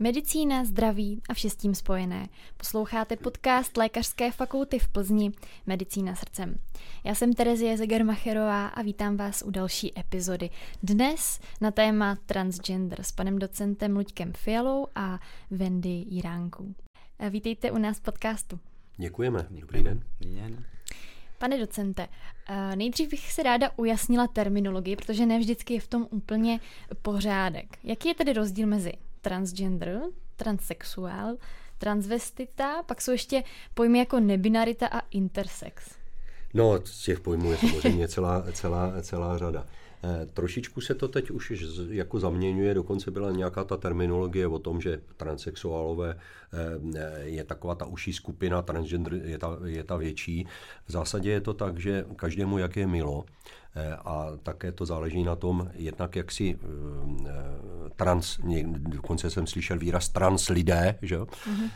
Medicína, zdraví a vše s tím spojené. Posloucháte podcast Lékařské fakulty v Plzni Medicína srdcem. Já jsem Terezie Zegermacherová a vítám vás u další epizody. Dnes na téma transgender s panem docentem Luďkem Fialou a Wendy Jiránkou. Vítejte u nás v podcastu. Děkujeme. Dobrý den. Dobrý den. Pane docente, nejdřív bych se ráda ujasnila terminologii, protože ne vždycky je v tom úplně pořádek. Jaký je tedy rozdíl mezi transgender, transsexuál, transvestita, pak jsou ještě pojmy jako nebinarita a intersex. No, těch pojmů je samozřejmě celá, celá, celá řada. E, trošičku se to teď už jako zaměňuje, dokonce byla nějaká ta terminologie o tom, že transexuálové e, je taková ta uší skupina, transgender je ta, je ta větší. V zásadě je to tak, že každému, jak je milo, Eh, a také to záleží na tom, jednak jak si eh, trans, dokonce jsem slyšel výraz trans lidé, že? Mm-hmm.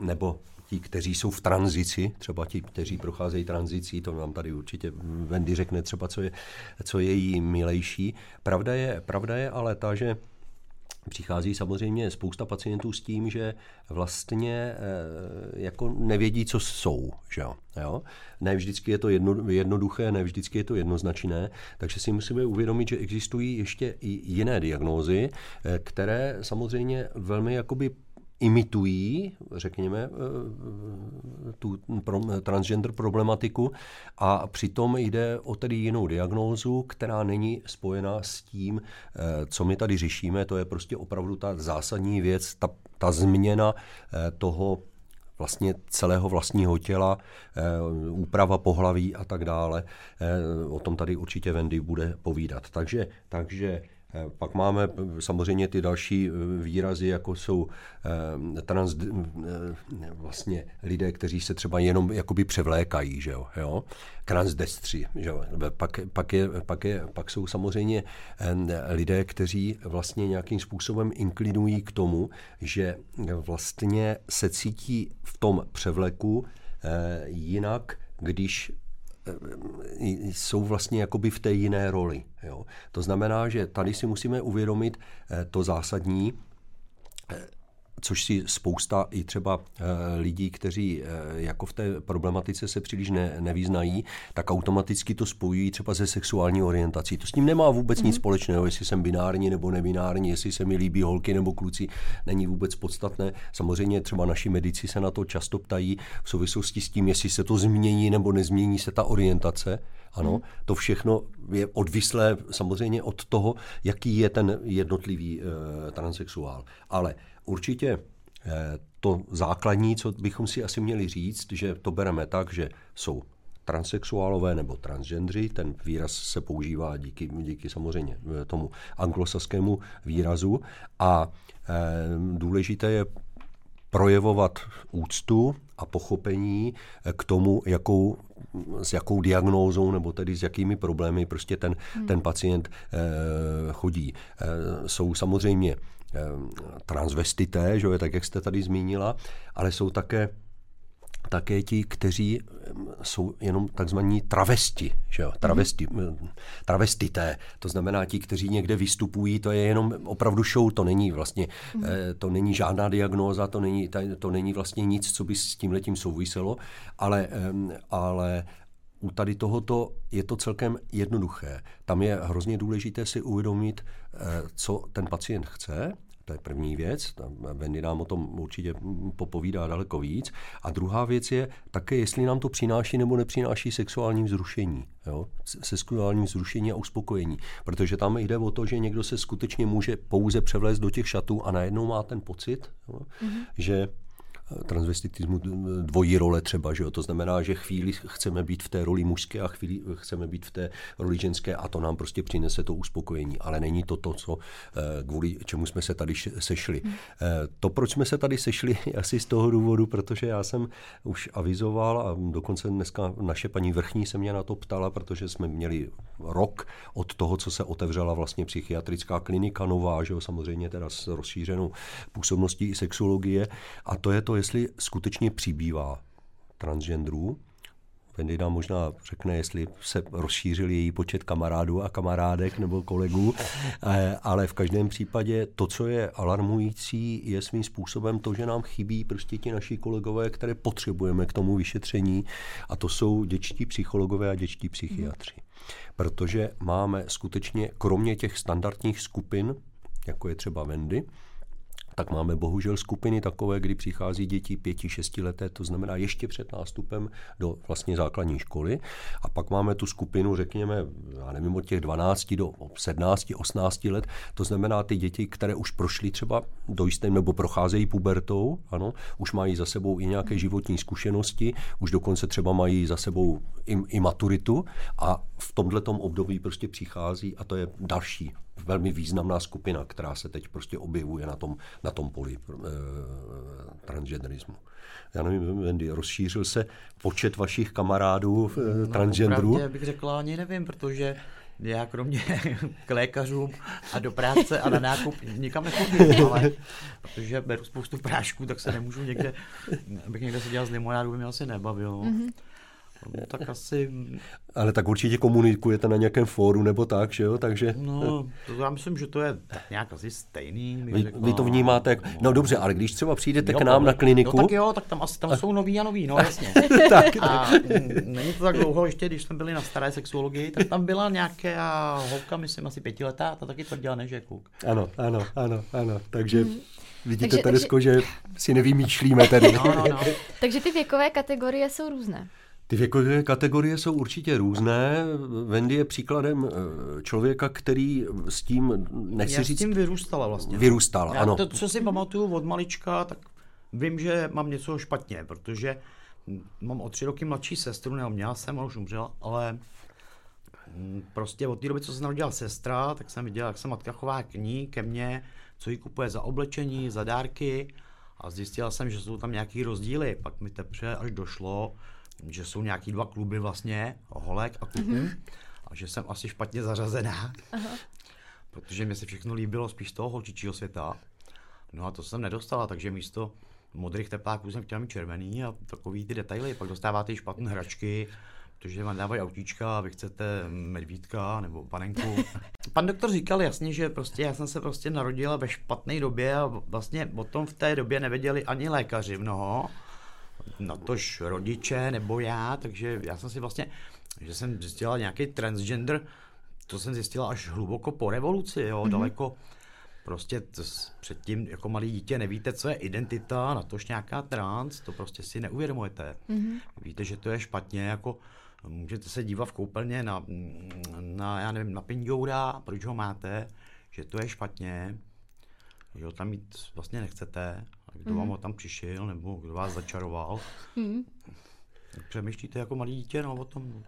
nebo ti, kteří jsou v tranzici, třeba ti, kteří procházejí tranzicí, to nám tady určitě Wendy řekne třeba, co je, co je jí milejší. Pravda je, pravda je ale ta, že Přichází samozřejmě spousta pacientů s tím, že vlastně e, jako nevědí, co jsou. Že jo? Ne vždycky je to jedno, jednoduché, ne vždycky je to jednoznačné, takže si musíme uvědomit, že existují ještě i jiné diagnózy, e, které samozřejmě velmi jakoby imitují, řekněme, eh, tu transgender problematiku a přitom jde o tedy jinou diagnózu, která není spojena s tím, eh, co my tady řešíme. To je prostě opravdu ta zásadní věc, ta, ta změna eh, toho vlastně celého vlastního těla, úprava pohlaví a tak dále. O tom tady určitě Wendy bude povídat. Takže, takže pak máme eh, samozřejmě ty další eh, výrazy, jako jsou trans, vlastně lidé, kteří se třeba jenom jakoby převlékají, že jo, jo? transdestři, že jo? Pak, pak, je, pak, je, pak jsou samozřejmě lidé, kteří vlastně nějakým způsobem inklinují k tomu, že vlastně se cítí v tom převleku jinak, když jsou vlastně jakoby v té jiné roli. Jo. To znamená, že tady si musíme uvědomit eh, to zásadní, eh, což si spousta i třeba eh, lidí, kteří eh, jako v té problematice se příliš ne, nevyznají, tak automaticky to spojují třeba se sexuální orientací. To s ním nemá vůbec mm-hmm. nic mhm. společného, jestli jsem binární nebo nebinární, jestli se mi líbí holky nebo kluci, není vůbec podstatné. Samozřejmě třeba naši medici se na to často ptají v souvislosti s tím, jestli se to změní nebo nezmění se ta orientace. Ano, mm. to všechno je odvislé samozřejmě od toho, jaký je ten jednotlivý e, transexuál. Ale určitě eh, to základní, co bychom si asi měli říct, že to bereme tak, že jsou transexuálové nebo transgendři, ten výraz se používá díky, díky samozřejmě eh, tomu anglosaskému výrazu a e, důležité je projevovat úctu a pochopení k tomu, jakou, s jakou diagnózou nebo tedy s jakými problémy prostě ten, hmm. ten pacient chodí. Jsou samozřejmě transvestité, že jo, tak jak jste tady zmínila, ale jsou také také ti, kteří jsou jenom takzvaní travesti, že jo? Travesti, mm. travestité. To znamená ti, kteří někde vystupují, to je jenom opravdu show, to není vlastně, mm. to není žádná diagnóza, to není, to není vlastně nic, co by s tím letím souviselo, ale, ale u tady tohoto je to celkem jednoduché. Tam je hrozně důležité si uvědomit, eh, co ten pacient chce, to je první věc, Wendy nám o tom určitě popovídá daleko víc. A druhá věc je také, jestli nám to přináší nebo nepřináší sexuální vzrušení. Jo? Sexuální vzrušení a uspokojení. Protože tam jde o to, že někdo se skutečně může pouze převlézt do těch šatů a najednou má ten pocit, jo? Mm-hmm. že transvestitismu dvojí role třeba, že jo? to znamená, že chvíli chceme být v té roli mužské a chvíli chceme být v té roli ženské a to nám prostě přinese to uspokojení, ale není to to, co eh, kvůli čemu jsme se tady sešli. Hmm. Eh, to, proč jsme se tady sešli, asi z toho důvodu, protože já jsem už avizoval a dokonce dneska naše paní vrchní se mě na to ptala, protože jsme měli rok od toho, co se otevřela vlastně psychiatrická klinika nová, že jo, samozřejmě teda s rozšířenou působností sexologie a to je to, jestli skutečně přibývá transgenderů nám možná řekne, jestli se rozšířil její počet kamarádů a kamarádek nebo kolegů, eh, ale v každém případě to, co je alarmující, je svým způsobem to, že nám chybí prostě ti naši kolegové, které potřebujeme k tomu vyšetření a to jsou děčtí psychologové a děčtí psychiatři. Protože máme skutečně, kromě těch standardních skupin, jako je třeba Wendy, tak máme bohužel skupiny takové, kdy přichází děti pěti, šesti leté, to znamená ještě před nástupem do vlastně základní školy. A pak máme tu skupinu, řekněme, já nevím, od těch 12 do 17, 18 let, to znamená ty děti, které už prošly třeba do jisté nebo procházejí pubertou, ano, už mají za sebou i nějaké životní zkušenosti, už dokonce třeba mají za sebou i, i maturitu a v tomhle období prostě přichází a to je další velmi významná skupina, která se teď prostě objevuje na tom, na tom poli e, transgenderismu. Já nevím, Wendy, rozšířil se počet vašich kamarádů e, no, transgenderů? Já bych řekla, ani nevím, protože já kromě k lékařům a do práce a na nákup nikam nechodím, ale protože beru spoustu prášků, tak se nemůžu někde, abych někde se dělal z limonádu, by mě asi nebavilo. Mm-hmm. No, tak asi... Ale tak určitě komunikujete na nějakém fóru nebo tak, že jo? Takže... No, to já myslím, že to je nějak asi stejný. Vy, řekl, vy to vnímáte jako... No dobře, ale když třeba přijdete jo, k nám na kliniku... No tak jo, tak tam asi tam jsou noví a noví, no jasně. tak. A není to tak dlouho, ještě když jsme byli na staré sexuologii, tak tam byla nějaká holka, myslím asi pětiletá, ta taky tvrdila, než je kluk. Ano, ano, ano, ano, takže... Hmm. Vidíte, takže, Teresko, takže... že si nevymýšlíme tady. No, no, no. takže ty věkové kategorie jsou různé. Ty věkové kategorie jsou určitě různé. Wendy je příkladem eh, člověka, který s tím, nechci Já říct... s tím vyrůstala vlastně. Vyrůstala, Já ano. To, co si pamatuju od malička, tak vím, že mám něco špatně, protože mám o tři roky mladší sestru, nebo měla jsem, už umřela, ale mm, prostě od té doby, co se narodila sestra, tak jsem viděl, jak se matka chová k ní, ke mně, co jí kupuje za oblečení, za dárky a zjistila jsem, že jsou tam nějaký rozdíly. Pak mi teprve až došlo, že jsou nějaký dva kluby vlastně, holek a kluků, mm-hmm. a že jsem asi špatně zařazená, Aha. protože mi se všechno líbilo spíš z toho holčičího světa. No a to jsem nedostala, takže místo modrých tepláků jsem chtěla mít červený a takový ty detaily. Pak dostáváte i špatné hračky, protože vám dávají autíčka a vy chcete medvídka nebo panenku. Pan doktor říkal jasně, že prostě já jsem se prostě narodila ve špatné době a vlastně o tom v té době nevěděli ani lékaři mnoho na tož rodiče nebo já, takže já jsem si vlastně, že jsem zjistila nějaký transgender, to jsem zjistila až hluboko po revoluci, jo, mm-hmm. daleko prostě t- předtím jako malý dítě nevíte, co je identita, na tož nějaká trans, to prostě si neuvědomujete. Mm-hmm. Víte, že to je špatně, jako můžete se dívat v koupelně na, na já nevím, na pindoura, proč ho máte, že to je špatně, že ho tam mít vlastně nechcete kdo mm. vám ho tam přišel, nebo kdo vás začaroval. Mm. Přemýšlíte jako malý dítě no, o tom. No,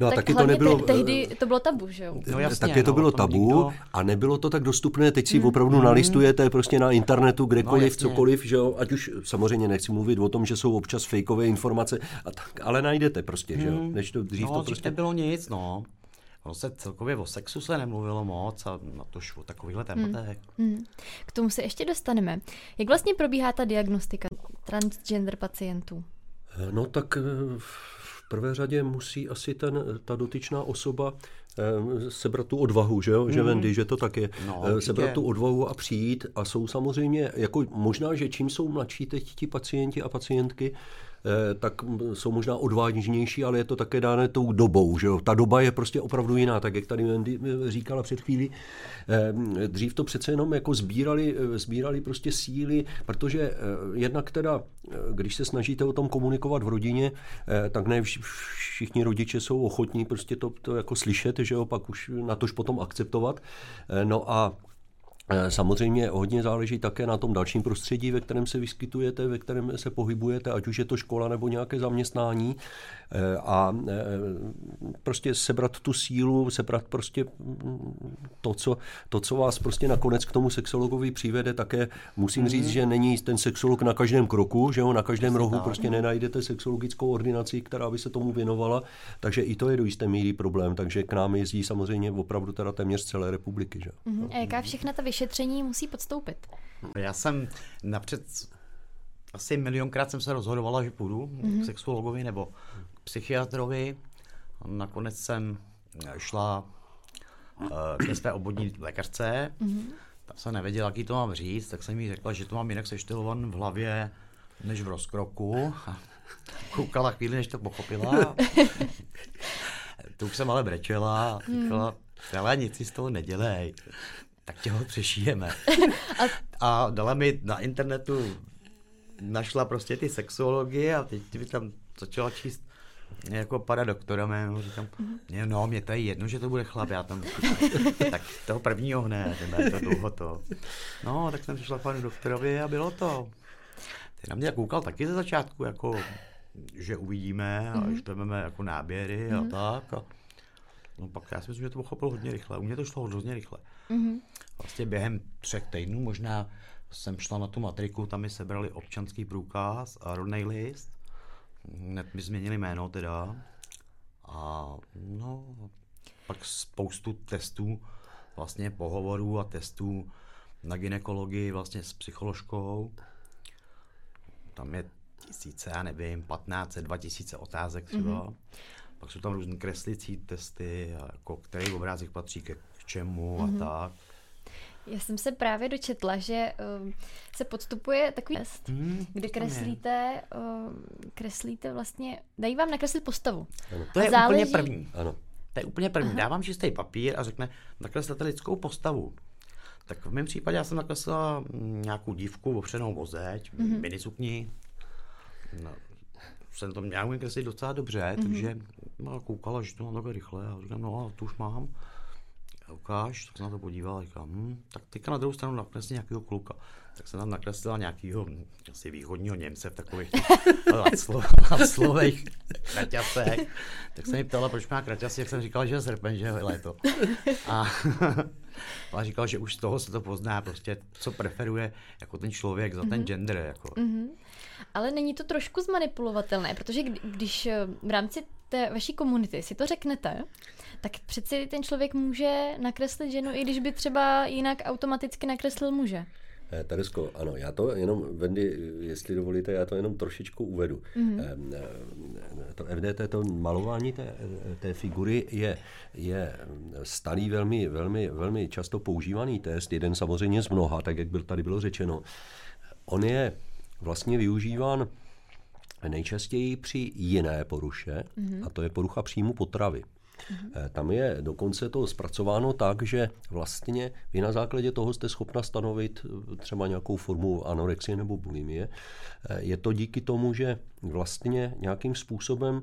No a tak taky to nebylo... Te- tehdy to bylo tabu, že jo? No jasně, taky to no, bylo tabu nikdo... a nebylo to tak dostupné. Teď si mm. opravdu mm. nalistujete prostě na internetu kdekoliv, no, cokoliv, že jo? Ať už samozřejmě nechci mluvit o tom, že jsou občas fejkové informace, a tak, ale najdete prostě, že jo? Hmm. Než to dřív no, to prostě... nebylo nic, no. Ono se celkově o sexu se nemluvilo moc a na to o takovýchhle tématech. Hmm. Hmm. K tomu se ještě dostaneme. Jak vlastně probíhá ta diagnostika transgender pacientů? Eh, no tak eh, v prvé řadě musí asi ten, ta dotyčná osoba eh, sebrat tu odvahu, že jo, mm. že hmm. Wendy, že to tak je, no, sebrat tu odvahu a přijít a jsou samozřejmě, jako možná, že čím jsou mladší teď ti pacienti a pacientky, Eh, tak jsou možná odvážnější, ale je to také dáno tou dobou. Že jo? Ta doba je prostě opravdu jiná, tak jak tady Wendy eh, říkala před chvílí. Eh, dřív to přece jenom jako sbírali, sbírali prostě síly, protože jednak teda, když se snažíte o tom komunikovat v rodině, tak ne všichni rodiče jsou ochotní prostě to, to jako slyšet, že jo, pak už na tož potom akceptovat. No a Eh, samozřejmě hodně záleží také na tom dalším prostředí, ve kterém se vyskytujete, ve kterém se pohybujete, ať už je to škola nebo nějaké zaměstnání. Eh, a eh, prostě sebrat tu sílu, sebrat prostě to, co, to, co vás prostě nakonec k tomu sexologovi přivede, také musím mm-hmm. říct, že není ten sexolog na každém kroku, že ho na každém Jsi rohu prostě nenajdete sexologickou ordinaci, která by se tomu věnovala, takže i to je do jisté míry problém, takže k nám jezdí samozřejmě opravdu teda téměř celé republiky. Že? Mm-hmm. A jaká všechna ta vyšetření musí podstoupit? Já jsem napřed asi milionkrát jsem se rozhodovala, že půjdu mm-hmm. k sexuologovi nebo psychiatrovi. Nakonec jsem šla uh, ke své obvodní lékařce. Mm-hmm. Jsem nevěděla, jaký to mám říct, tak jsem jí řekla, že to mám jinak seštelovan v hlavě, než v rozkroku. Koukala chvíli, než to pochopila. to už jsem ale brečela a říkala, ale nic si z toho nedělej, tak tě ho přešijeme. a dala mi na internetu, našla prostě ty sexuologie a teď by tam začala číst jako para doktora mého, říkám, mm-hmm. no, mě to je jedno, že to bude chlap, já tam, tak toho prvního hned, ne, to dlouho to. No, tak jsem přišla k panu doktorovi a bylo to. Ten na mě koukal taky ze začátku, jako, že uvidíme a mm-hmm. že jako náběry mm-hmm. a tak. A, no pak já si myslím, že to pochopil hodně rychle. U mě to šlo hodně rychle. Mm-hmm. Vlastně během třech týdnů možná jsem šla na tu matriku, tam mi sebrali občanský průkaz a rodný list. Hned mi změnili jméno teda. A no, pak spoustu testů, vlastně pohovorů a testů na ginekologii vlastně s psycholožkou. Tam je tisíce, já nevím, 15, 2000 otázek třeba. Mm-hmm. Pak jsou tam různé kreslicí testy, jako který obrázek patří ke k čemu mm-hmm. a tak. Já jsem se právě dočetla, že uh, se podstupuje takový test, hmm, kdy kreslíte, uh, kreslíte vlastně, dají vám nakreslit postavu. Ano. To je záleží... úplně první. Ano. To je úplně první. Aha. Dávám čistý papír a řekne, nakreslete lidskou postavu. Tak v mém případě já jsem nakreslila nějakou dívku opřenou o zeď, mm-hmm. minisukni. No, jsem to měl kreslit docela dobře, mm-hmm. takže no, koukala, že to mám takhle rychle a říkám, no a to už mám ukáž, tak se na to podíval a říkal, hm, tak teďka na druhou stranu nakresli nějakého kluka. Tak se tam nakreslila nějakého asi východního Němce v takových slovech kraťasech. Tak se mi ptala, proč má kraťasy, jak jsem říkal, že je srpen, že je léto. A ale říkal, že už z toho se to pozná, prostě co preferuje jako ten člověk za ten mm-hmm. gender. Jako. Mm-hmm. Ale není to trošku zmanipulovatelné, protože když eh, v rámci té vaší komunity si to řeknete, tak přeci ten člověk může nakreslit ženu, i když by třeba jinak automaticky nakreslil muže. Eh, Teresko, ano, já to jenom, Wendy, jestli dovolíte, já to jenom trošičku uvedu. Mm-hmm. To FDT, to malování té, té figury je, je starý, velmi, velmi, velmi často používaný test, jeden samozřejmě z mnoha, tak jak byl, tady bylo řečeno. On je vlastně využíván nejčastěji při jiné poruše, mm-hmm. a to je porucha příjmu potravy. Mm-hmm. Tam je dokonce to zpracováno tak, že vlastně vy na základě toho jste schopna stanovit eh, třeba nějakou formu anorexie nebo bulimie. Eh, je to díky tomu, že vlastně nějakým způsobem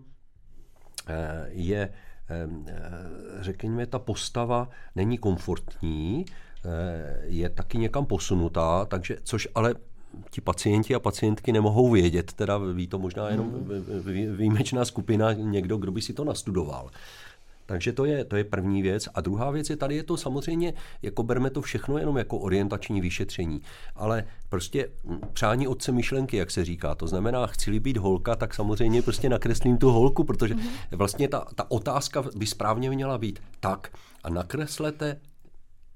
je, řekněme, ta postava není komfortní, je taky někam posunutá, takže, což ale ti pacienti a pacientky nemohou vědět, teda ví to možná jenom hmm. výjimečná skupina, někdo, kdo by si to nastudoval. Takže to je, to je první věc. A druhá věc je, tady je to samozřejmě, jako berme to všechno jenom jako orientační vyšetření. Ale prostě přání otce myšlenky, jak se říká. To znamená, chci-li být holka, tak samozřejmě prostě nakreslím tu holku, protože mm-hmm. vlastně ta, ta otázka by správně měla být tak a nakreslete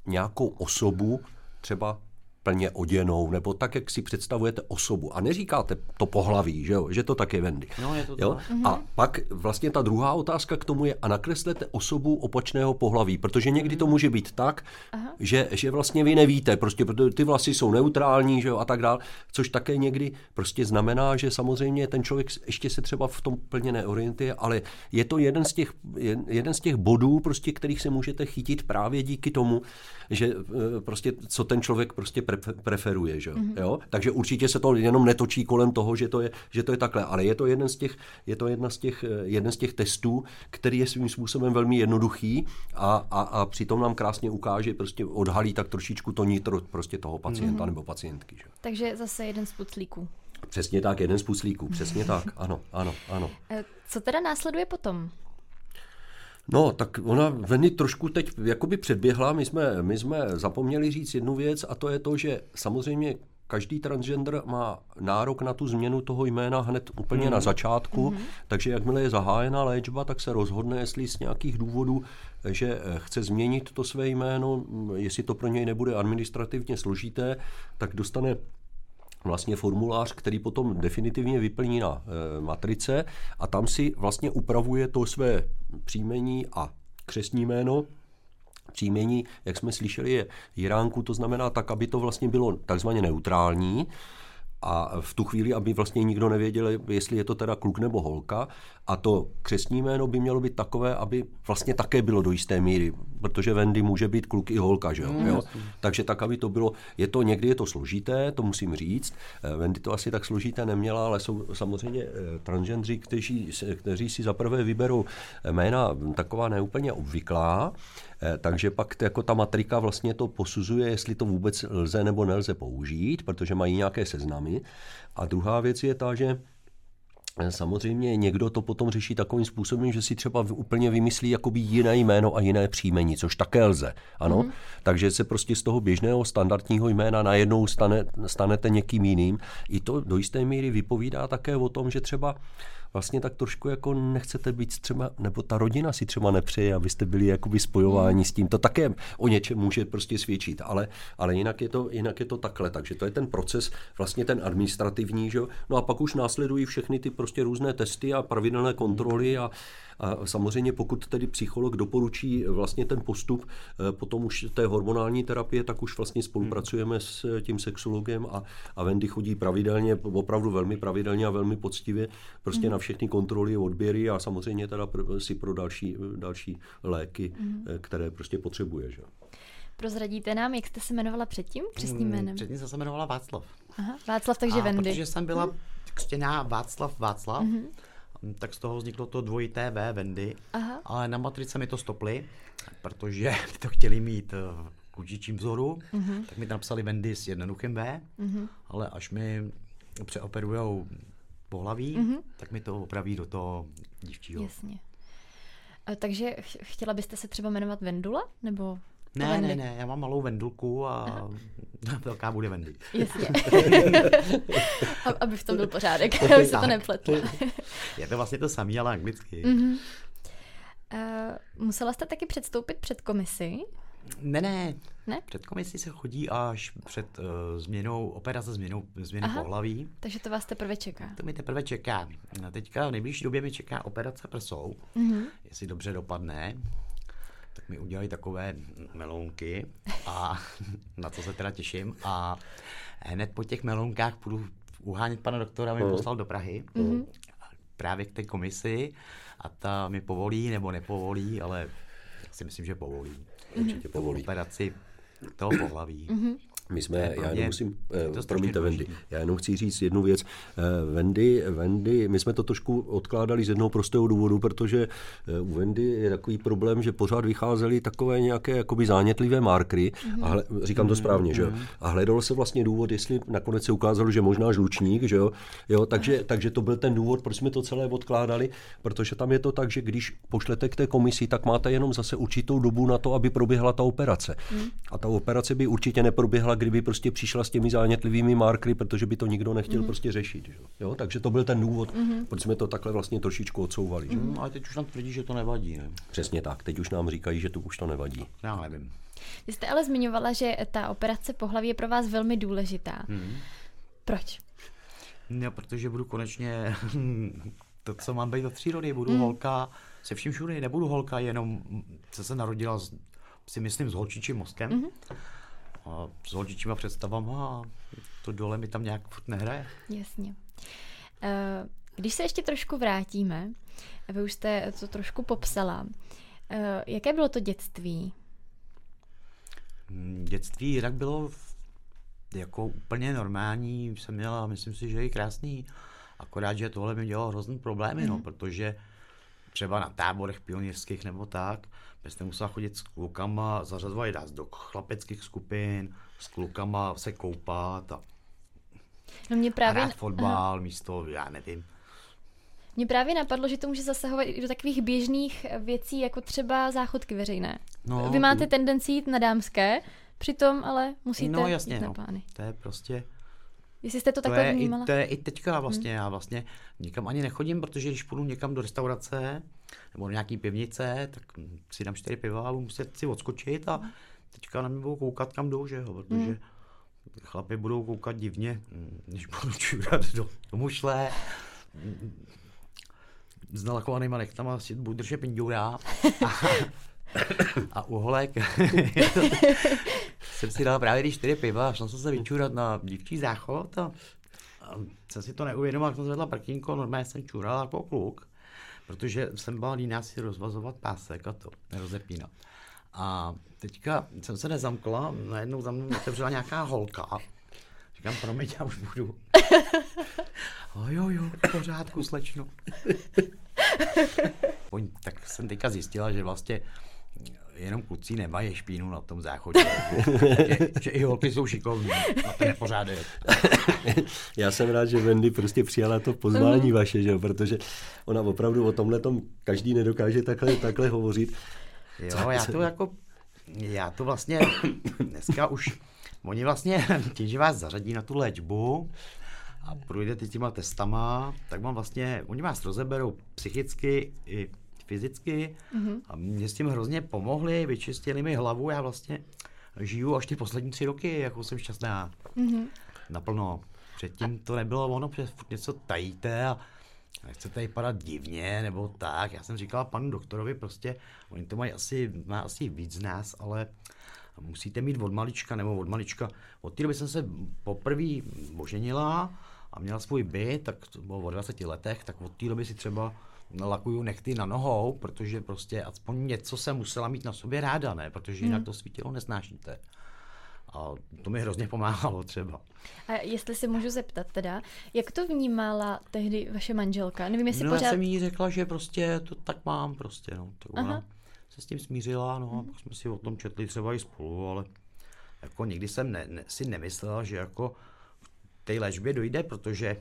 nějakou osobu, třeba plně oděnou, nebo tak, jak si představujete osobu. A neříkáte to pohlaví, že, jo? že to tak je Wendy. No, je to jo? A mhm. pak vlastně ta druhá otázka k tomu je, a nakreslete osobu opačného pohlaví, protože někdy to může být tak, že, že vlastně vy nevíte, prostě protože ty vlasy jsou neutrální, že jo, a tak dál, což také někdy prostě znamená, že samozřejmě ten člověk ještě se třeba v tom plně neorientuje, ale je to jeden z těch, jeden z těch bodů, prostě, kterých se můžete chytit právě díky tomu, že e, prostě co ten člověk prostě pre, preferuje. Že? Mm-hmm. Jo? Takže určitě se to jenom netočí kolem toho, že to je, že to je takhle, ale je to jeden z těch, je to jedna z těch, e, jeden z těch testů, který je svým způsobem velmi jednoduchý a, a, a přitom nám krásně ukáže, prostě odhalí tak trošičku to nitro prostě toho pacienta mm-hmm. nebo pacientky. Že? Takže zase jeden z puclíků. Přesně tak, jeden z puclíků, přesně tak, ano, ano, ano. E, co teda následuje potom? No, tak ona Veny trošku teď jakoby předběhla. My jsme, my jsme zapomněli říct jednu věc a to je to, že samozřejmě každý transgender má nárok na tu změnu toho jména hned úplně mm. na začátku, mm. takže jakmile je zahájena léčba, tak se rozhodne, jestli z nějakých důvodů, že chce změnit to své jméno, jestli to pro něj nebude administrativně složité, tak dostane vlastně formulář, který potom definitivně vyplní na e, matrice a tam si vlastně upravuje to své příjmení a křesní jméno. Příjmení, jak jsme slyšeli, je Jiránku, to znamená tak, aby to vlastně bylo takzvaně neutrální, a v tu chvíli, aby vlastně nikdo nevěděl, jestli je to teda kluk nebo holka. A to křesní jméno by mělo být takové, aby vlastně také bylo do jisté míry, protože Wendy může být kluk i holka, že jo? Mm, jo? Takže tak, aby to bylo, je to, někdy je to složité, to musím říct. Eh, Wendy to asi tak složité neměla, ale jsou samozřejmě eh, transgendři, kteří, kteří si zaprvé vyberou jména taková neúplně obvyklá, Eh, takže pak jako ta matrika vlastně to posuzuje, jestli to vůbec lze nebo nelze použít, protože mají nějaké seznamy. A druhá věc je ta, že eh, Samozřejmě někdo to potom řeší takovým způsobem, že si třeba úplně vymyslí jakoby jiné jméno a jiné příjmení, což také lze. Ano? Mm-hmm. Takže se prostě z toho běžného standardního jména najednou stane, stanete někým jiným. I to do jisté míry vypovídá také o tom, že třeba vlastně tak trošku jako nechcete být třeba, nebo ta rodina si třeba nepřeje, abyste byli jakoby spojováni s tím. To také o něčem může prostě svědčit, ale, ale jinak, je to, jinak je to takhle. Takže to je ten proces, vlastně ten administrativní, že? No a pak už následují všechny ty prostě různé testy a pravidelné kontroly a, a samozřejmě pokud tedy psycholog doporučí vlastně ten postup eh, potom už té hormonální terapie, tak už vlastně spolupracujeme s tím sexologem a, a Wendy chodí pravidelně, opravdu velmi pravidelně a velmi poctivě prostě mm. na všechny kontroly, odběry a samozřejmě teda si pro další, další léky, mm. které prostě potřebuje. Že? Prozradíte nám, jak jste se jmenovala předtím, křesným mm, jménem? Předtím jsem se jmenovala Václav. Aha, Václav, takže a Wendy. protože jsem byla křtěná Václav Václav, mm-hmm tak z toho vzniklo to dvojité V Vendy, Aha. ale na matrice mi to stopli, protože to chtěli mít v kučičím vzoru, uh-huh. tak mi tam napsali Vendy s jednoduchým V, uh-huh. ale až mi přeoperujou pohlaví, uh-huh. tak mi to opraví do toho dívčího. Jasně. A takže chtěla byste se třeba jmenovat Vendula? Nebo ne, Vendy? ne, ne, já mám malou vendulku a Aha. velká bude Vendy. Jasně. Aby v tom byl pořádek, aby se to nepletlo. je to vlastně to samé, ale anglicky. Mm-hmm. Uh, musela jste taky předstoupit před komisi? Ne, ne. Ne? Před komisí se chodí až před uh, změnou, operace změnou, změnou Aha, pohlaví. Takže to vás teprve čeká. To mi teprve čeká. A teďka v nejbližší době mi čeká operace prsou, mm-hmm. jestli dobře dopadne tak mi udělali takové melounky a na to se teda těším a hned po těch melounkách půjdu uhánět pana doktora, mi poslal do Prahy mm-hmm. právě k té komisi a ta mi povolí nebo nepovolí, ale si myslím, že povolí. Určitě povolí. Operaci toho pohlaví. Mm-hmm. My jsme, já jenom musím, eh, promiňte Wendy, já jenom chci říct jednu věc. Eh, Wendy, Wendy, my jsme to trošku odkládali z jednoho prostého důvodu, protože eh, u Wendy je takový problém, že pořád vycházely takové nějaké jakoby zánětlivé markry, mm-hmm. a hle, říkám to mhm. správně, mm-hmm. že jo? Mhm. A hledalo se vlastně důvod, jestli nakonec se ukázalo, že možná žlučník, že jo? jo takže, takže to byl ten důvod, proč jsme to celé odkládali, protože tam je to tak, že když pošlete k té komisi, tak máte jenom zase určitou dobu na to, aby proběhla ta operace. Mm. A ta operace by určitě neproběhla, kdyby prostě přišla s těmi zánětlivými markry, protože by to nikdo nechtěl mm-hmm. prostě řešit. Že? Jo? Takže to byl ten důvod, mm-hmm. proč jsme to takhle vlastně trošičku odsouvali. Že? Mm, ale teď už nám tvrdí, že to nevadí. Ne? Přesně tak, teď už nám říkají, že to už to nevadí. Já nevím. Vy jste ale zmiňovala, že ta operace pohlaví je pro vás velmi důležitá. Mm-hmm. Proč? No, protože budu konečně to, co mám být do přírody, budu mm. holka se vším všude, nebudu holka, jenom co se narodila s, si myslím s holčičím mozkem. Mm-hmm a s holčičíma představama a to dole mi tam nějak furt nehraje. Jasně. Eh, když se ještě trošku vrátíme, vy už jste to trošku popsala. Eh, jaké bylo to dětství? Hmm, dětství jinak bylo jako úplně normální, jsem měla, myslím si, že i krásný, akorát, že tohle mi dělalo hrozný problémy, mm. no, mhm. protože třeba na táborech pionýrských nebo tak, byste musela chodit s klukama, zařazovat nás do chlapeckých skupin, s klukama se koupat a no mě právě... hrát fotbal Aha. místo, já nevím. Mně právě napadlo, že to může zasahovat i do takových běžných věcí, jako třeba záchodky veřejné. No, Vy máte tendenci jít na dámské, přitom ale musíte no, jasně, jít na no. pány. To je prostě Jestli jste to, to takhle je vnímala? I, to je i teďka vlastně, hmm. já vlastně nikam ani nechodím, protože když půjdu někam do restaurace nebo do nějaký pivnice, tak si dám čtyři piva a budu muset si odskočit a teďka na mě budou koukat, kam jdou, že jo, protože hmm. chlapi budou koukat divně, když budu čurat do, do mušle. S nalakovanýma nechtama si budu držet pinďura. A, a uholek. jsem si dal právě čtyři piva a šel jsem se vyčurat na dívčí záchod a, a jsem si to neuvědomil, jak jsem zvedla prkínko, normálně jsem čural jako kluk, protože jsem byl líná si rozvazovat pásek a to, nerozepínat. A teďka jsem se nezamkla, najednou za mnou otevřela nějaká holka. Říkám, promiň, já už budu. A jo, jo, v pořádku, slečno. tak jsem teďka zjistila, že vlastně jenom kluci nemají špínu na tom záchodě. že, že, i holky jsou šikovní na ten pořádek. Já jsem rád, že Wendy prostě přijala to pozvání vaše, že jo? protože ona opravdu o tomhle tom každý nedokáže takhle, takhle hovořit. Jo, já to jako, já to vlastně dneska už, oni vlastně tím, že vás zařadí na tu léčbu a projdete těma testama, tak vám vlastně, oni vás rozeberou psychicky i fyzicky mm-hmm. a mě s tím hrozně pomohli, vyčistili mi hlavu, já vlastně žiju až ty poslední tři roky, jako jsem šťastná. Mm-hmm. Naplno. Předtím to nebylo ono, protože něco tajíte a nechcete vypadat divně nebo tak. Já jsem říkala panu doktorovi prostě, oni to mají asi, má asi víc z nás, ale musíte mít od malička nebo od malička. Od té doby jsem se poprvé oženila a měla svůj byt, tak to bylo o 20 letech, tak od té doby si třeba lakuju nechty na nohou, protože prostě aspoň něco se musela mít na sobě ráda, ne? Protože jinak hmm. to svítilo nesnášíte. A to mi hrozně pomáhalo třeba. A jestli si můžu zeptat teda, jak to vnímala tehdy vaše manželka? Nevím, jestli no, pořád... já jsem jí řekla, že prostě to tak mám prostě, no. Tak ona se s tím smířila, no a pak jsme si o tom četli třeba i spolu, ale jako nikdy jsem ne, ne, si nemyslela, že jako v té léčbě dojde, protože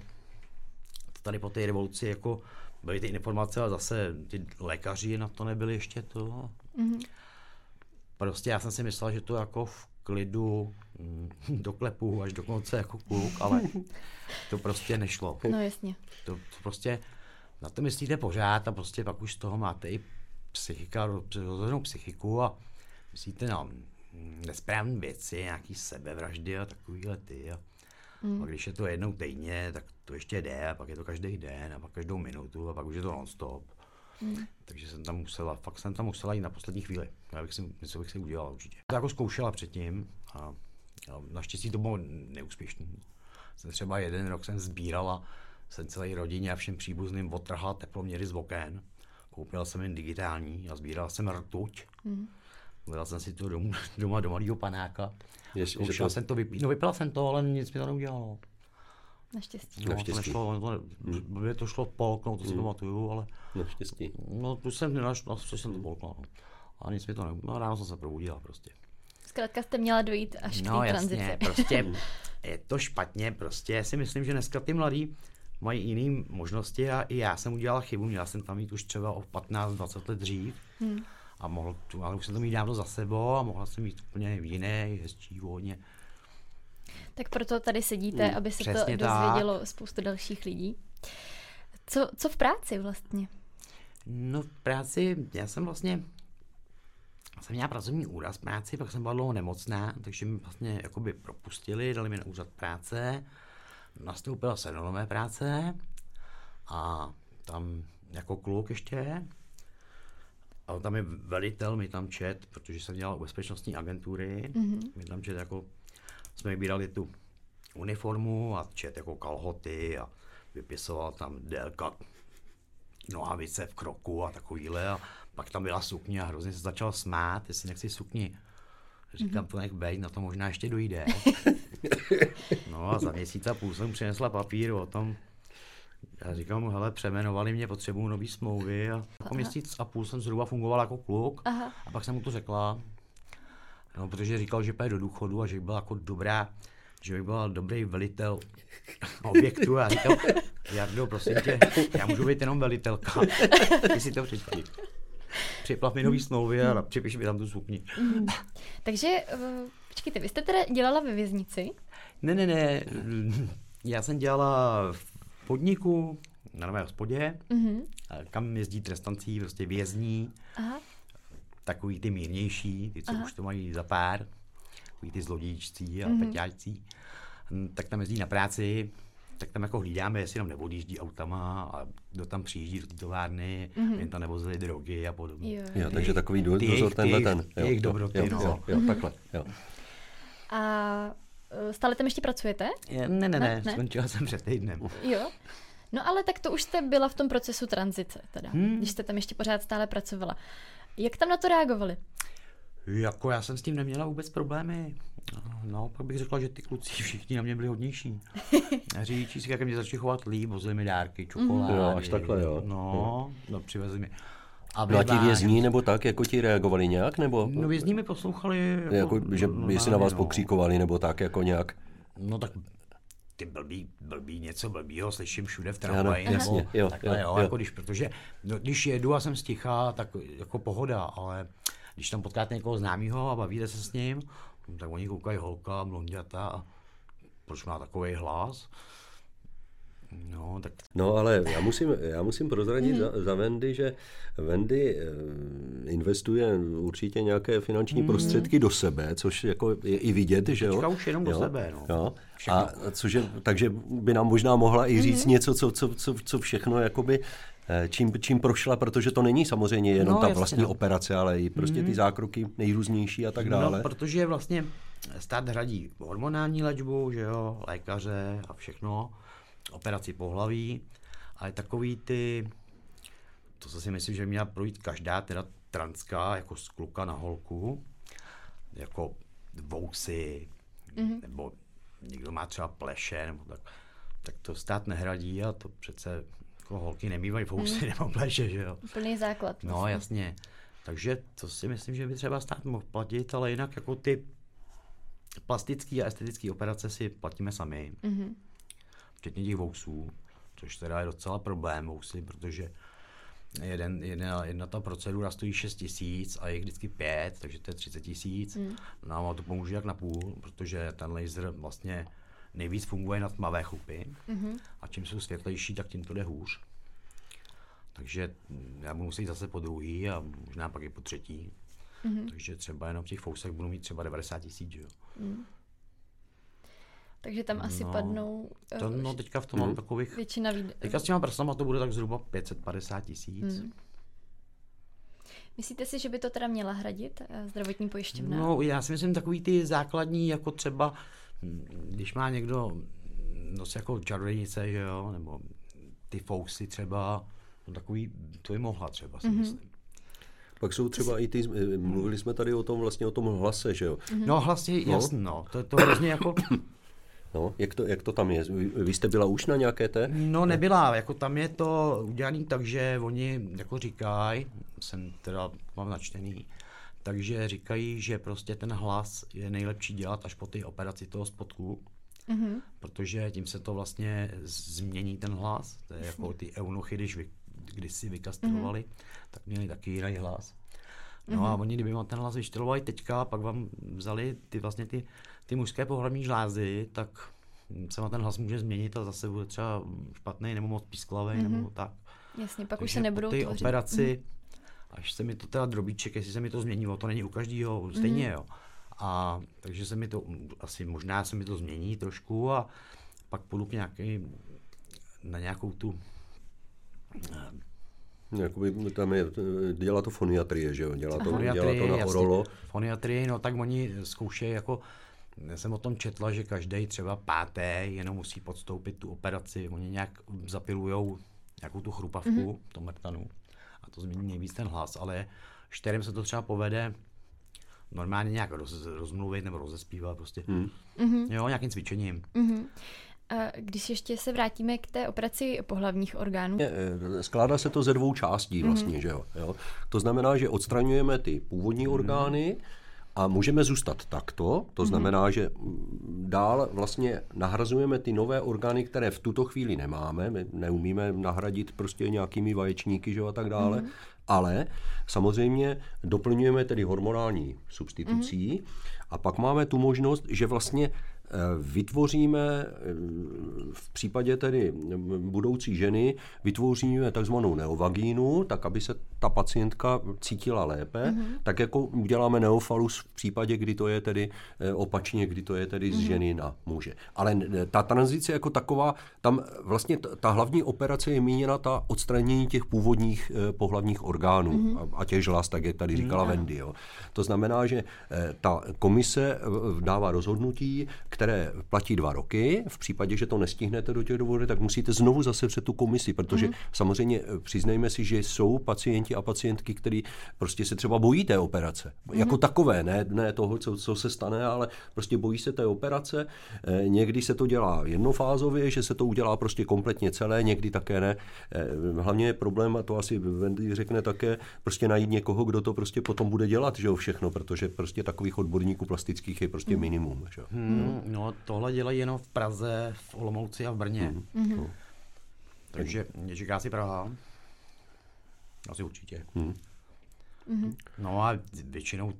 tady po té revoluci jako byly ty informace, ale zase ty lékaři na to nebyli ještě to. Mm-hmm. Prostě já jsem si myslel, že to jako v klidu mm, doklepu až do konce jako kluk, ale to prostě nešlo. No jasně. To, to prostě na to myslíte pořád a prostě pak už z toho máte i psychika, rozhodnou psychiku a myslíte na nesprávné věci, nějaký sebevraždy a takovýhle ty. A, mm. a když je to jednou týdně, tak to ještě jde a pak je to každý den a pak každou minutu a pak už je to non-stop. Hmm. Takže jsem tam musela, fakt jsem tam musela jít na poslední chvíli. Já bych si, něco bych si udělal určitě. To jako zkoušela předtím a, a naštěstí to bylo neúspěšný. Jsem třeba jeden rok jsem sbírala, jsem celé rodině a všem příbuzným otrhala teploměry z oken. Koupila jsem jen digitální a sbírala jsem rtuť. Hmm. Udělal jsem si to domů, doma do malého panáka. Ještě, že to... jsem to vypít. No vypila jsem to, ale nic mi to neudělalo. Naštěstí. No, Naštěstí. To nešlo, to, ne, to šlo polknout, to si mm. pamatuju, ale... Naštěstí. No, to jsem nenašel, co jsem to polknul. No. A nic mi to ne... No, ráno jsem se probudila prostě. Zkrátka jste měla dojít až no, k té tranzici. Jasně, prostě je to špatně, prostě já si myslím, že dneska ty mladí mají jiné možnosti a i já jsem udělal chybu, měla jsem tam jít už třeba o 15-20 let dřív hmm. a mohl, ale už jsem to mít dávno za sebou a mohla jsem mít úplně jiné, hezčí, volně tak proto tady sedíte, mm, aby se to dozvědělo tak. spoustu dalších lidí. Co, co v práci vlastně? No v práci, já jsem vlastně jsem měla pracovní úraz v práci, pak jsem byla dlouho nemocná, takže mi vlastně jakoby propustili, dali mi na úřad práce, nastoupila se do nové práce a tam jako kluk ještě, a tam je velitel, mi tam čet, protože jsem dělal u bezpečnostní agentury, mm-hmm. mi tam čet jako jsme vybírali tu uniformu a čet jako kalhoty a vypisoval tam délka nohavice v kroku a takovýhle a pak tam byla sukně a hrozně se začal smát, jestli nechci sukni. Říkám, mm-hmm. to nech bejt, na to možná ještě dojde. no a za měsíc a půl jsem přinesla papír o tom, já říkám mu, hele, přemenovali mě, potřebuju nový smlouvy a po měsíc a půl jsem zhruba fungoval jako kluk Aha. a pak jsem mu to řekla No, protože říkal, že půjde do důchodu a že by byla jako dobrá, že by byl dobrý velitel objektu a říkal, Jardo, prosím tě, já můžu být jenom velitelka. Ty si to představí. Připlav mi nový smlouvy a připiš mi tam tu sukni. Mm. Takže, uh, počkejte, vy jste teda dělala ve věznici? Ne, ne, ne. Já jsem dělala v podniku, na nové hospodě, mm-hmm. kam jezdí trestancí, prostě vězní. Aha takový ty mírnější, ty, co Aha. už to mají za pár, takový ty zlodíčcí a mm-hmm. peťáčcí, hm, tak tam jezdí na práci, tak tam jako hlídáme, jestli tam neodjíždí autama a kdo tam přijíždí do té továrny, mm-hmm. jen tam nevozili drogy a podobně. Jo, jo takže takový dozor tenhle ten. Jo, jejich dobroty, jo, no. jo, jo, takhle, jo. A e, stále tam ještě pracujete? Je, ne, ne, ne, ne, skončila jsem před týdnem. Jo. No ale tak to už jste byla v tom procesu tranzice, teda, hmm. když jste tam ještě pořád stále pracovala. Jak tam na to reagovali? Jako já jsem s tím neměla vůbec problémy. No, pak bych řekla, že ty kluci všichni na mě byli hodnější. Řidiči si jak mě začali chovat líp, vozili mi dárky, čokolády. Jo, až takhle, jo. No, no přivezli mi. A no a ti vězní nebo tak, jako ti reagovali nějak, nebo? No vězní mi poslouchali. Jako, jako že no, jestli na vás no. pokříkovali, nebo tak jako nějak? No tak ty blbý, blbý, něco blbýho slyším všude v tramvaji, nebo jasně, jo, takhle, jo, jo, jako když, protože no, když jedu a jsem sticha, tak jako pohoda, ale když tam potkáte někoho známého a bavíte se s ním, tak oni koukají holka, blonděta a proč má takový hlas? No, tak... no ale já musím, já musím prozradit mm. za, za Wendy, že Wendy eh, investuje určitě nějaké finanční mm. prostředky do sebe, což jako je i vidět, že jo? už jenom do jo, sebe, no. Jo. A což je, takže by nám možná mohla i říct mm. něco, co, co, co, co všechno jakoby eh, čím, čím prošla, protože to není samozřejmě jenom no, ta jasně, vlastní no. operace, ale i prostě ty zákroky nejrůznější a tak dále. No, protože vlastně stát hradí hormonální léčbu, že jo, lékaře a všechno operaci pohlaví, ale takový ty, to co si myslím, že měla projít každá teda transká, jako z kluka na holku, jako vousy, mm-hmm. nebo někdo má třeba pleše, nebo tak, tak to stát nehradí a to přece jako holky nemývají vousy mm. nebo pleše, že jo. Plný základ. No vlastně. jasně. Takže to si myslím, že by třeba stát mohl platit, ale jinak jako ty plastické a estetické operace si platíme sami. Mm-hmm včetně těch vousů, což teda je docela problém vousy, protože jeden, jedna, jedna ta procedura stojí 6 tisíc a je vždycky 5, takže to je 30 tisíc. Mm. No a to pomůže jak na půl, protože ten laser vlastně nejvíc funguje na tmavé chlupy mm-hmm. a čím jsou světlejší, tak tím to jde hůř. Takže já budu muset zase po druhý a možná pak i po třetí. Mm-hmm. Takže třeba jenom v těch fousech budu mít třeba 90 tisíc, jo. Mm. Takže tam asi no, padnou... To, no eh, teďka v tom hmm. mám takových... Většina výd... Teďka s těma prstama to bude tak zhruba 550 tisíc. Hmm. Myslíte si, že by to teda měla hradit eh, zdravotní pojišťovna? No, já si myslím takový ty základní, jako třeba, hm, když má někdo noc jako čarodějnice, že jo, nebo ty fousy třeba, no takový, to by mohla třeba, si mm-hmm. myslím. Pak jsou třeba i ty, mluvili jsme tady o tom vlastně o tom hlase, že jo? No hlas je no. jasný, no. To, to hrozně jako No, jak to, jak to tam je? Vy jste byla už na nějaké té? No nebyla, jako tam je to udělané tak, že oni jako říkají, jsem teda mám načtený, takže říkají, že prostě ten hlas je nejlepší dělat až po té operaci toho spodku, mm-hmm. protože tím se to vlastně změní ten hlas. To je jako ty eunuchy, když vy, když si vykastrovali, mm-hmm. tak měli taky jiný hlas. No mm-hmm. a oni, kdyby vám ten hlas vyštelovali teďka, pak vám vzali ty vlastně ty ty mužské pohlavní žlázy, tak se na ten hlas může změnit a zase bude třeba špatný nebo moc písklavý mm-hmm. nebo tak. Jasně, pak Takže už se nebudou ty tvořit. operaci, mm-hmm. až se mi to teda drobíček, jestli se mi to změní, to není u každého stejně, mm-hmm. jo. A takže se mi to, asi možná se mi to změní trošku a pak půjdu k nějaký, na nějakou tu eh, Jakoby tam je, dělá to foniatrie, že jo? Dělá to, dělá to na orolo. Foniatrie, no tak oni zkoušejí jako já jsem o tom četla, že každý třeba páté jenom musí podstoupit tu operaci. Oni nějak zapilujou nějakou tu chrupavku, mm-hmm. to mrtanu, a to změní nejvíc ten hlas, ale čtyřem se to třeba povede normálně nějak roz, rozmluvit nebo rozespívat prostě. Mm-hmm. Jo, nějakým cvičením. Mm-hmm. A když ještě se vrátíme k té operaci pohlavních orgánů. Eh, skládá se to ze dvou částí vlastně, mm-hmm. že jo? jo. To znamená, že odstraňujeme ty původní mm-hmm. orgány, a můžeme zůstat takto, to mhm. znamená, že dál vlastně nahrazujeme ty nové orgány, které v tuto chvíli nemáme, my neumíme nahradit prostě nějakými vaječníky že, a tak dále, mm. ale samozřejmě doplňujeme tedy hormonální substitucí mm. a pak máme tu možnost, že vlastně vytvoříme eh, v případě tedy budoucí ženy vytvoříme takzvanou neovagínu, tak aby se ta pacientka cítila lépe, mm-hmm. tak jako uděláme neofalus v případě, kdy to je tedy eh, opačně, kdy to je tedy z mhm. ženy na muže. Ale ta tranzice jako taková, tam vlastně ta hlavní operace je míněna ta odstranění těch původních eh, pohlavních orgánů mm-hmm. a těch žláz, tak jak tady říkala mm-hmm. Wendy. Jo. To znamená, že ta komise dává rozhodnutí, které platí dva roky. V případě, že to nestihnete do těch dovolů, tak musíte znovu zase před tu komisi, protože mm-hmm. samozřejmě přiznejme si, že jsou pacienti a pacientky, kteří prostě se třeba bojí té operace. Mm-hmm. Jako takové, ne, ne toho, co, co se stane, ale prostě bojí se té operace. E, někdy se to dělá jednofázově, že se to udělá prostě kompletně celé, někdy také ne. E, hlavně je problém, a to asi Wendy řekne také, prostě najít někoho, kdo to prostě potom bude dělat, že jo, všechno, protože prostě takových odborníků plastických je prostě mm. minimum. Že? Hmm, no, tohle dělají jenom v Praze, v Olomouci a v Brně. Mm. Mm. Takže mě čeká si Praha. Asi určitě. Mm. Mm-hmm. No a většinou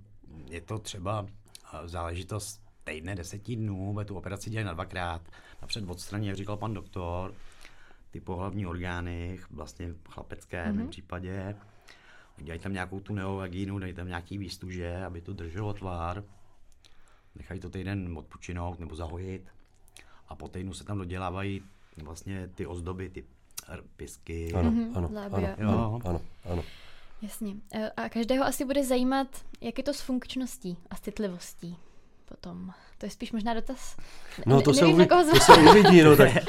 je to třeba eh, záležitost týdne, deseti dnů, bude tu operaci dělají na dvakrát. Napřed odstraní, jak říkal pan doktor, ty pohlavní orgány, vlastně chlapecké mm-hmm. v mém případě. Udělají tam nějakou tu neovagínu, dají tam nějaký výstuže, aby to drželo tvar. Nechají to týden odpočinout nebo zahojit. A po týdnu se tam dodělávají vlastně ty ozdoby, ty pisky. Ano, mm-hmm, ano, ano, ano, ano, ano. Jasně. E, a každého asi bude zajímat, jak je to s funkčností a citlivostí potom. To je spíš možná dotaz. No to, se, uvi, to se uvidí, no tak.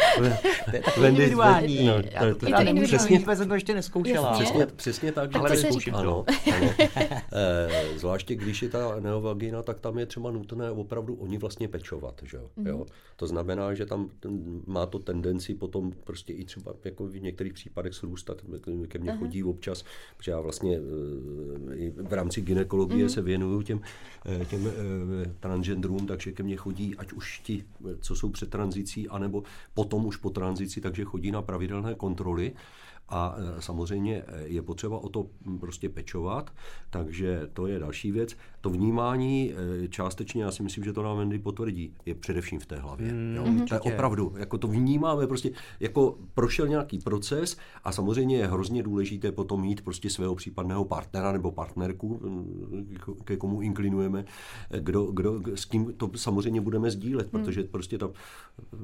to je tak individuální. No, to, to, to, to, to přesně, jsem to ještě neskoušela. Přesně, přesně tak. Ale vyzkouším ano, ano. e, zvláště když je ta neovagina, tak tam je třeba nutné opravdu oni vlastně pečovat. Že? Mm. Jo? To znamená, že tam má to tendenci potom prostě i třeba jako v některých případech srůstat. Ke mně Aha. chodí občas, protože já vlastně e, i v rámci ginekologie mm. se věnuju těm, e, těm transgendrům, takže ke mně chodí, ať už ti, co jsou před tranzicí, anebo potom už po tranzici, takže chodí na pravidelné kontroly. A e, samozřejmě e, je potřeba o to prostě pečovat, takže to je další věc. To vnímání e, částečně, já si myslím, že to nám Wendy potvrdí, je především v té hlavě. Mm, jo? To je opravdu, jako to vnímáme prostě, jako prošel nějaký proces a samozřejmě je hrozně důležité potom mít prostě svého případného partnera nebo partnerku, ke komu inklinujeme, kdo, kdo, s kým to samozřejmě budeme sdílet, mm. protože prostě ta,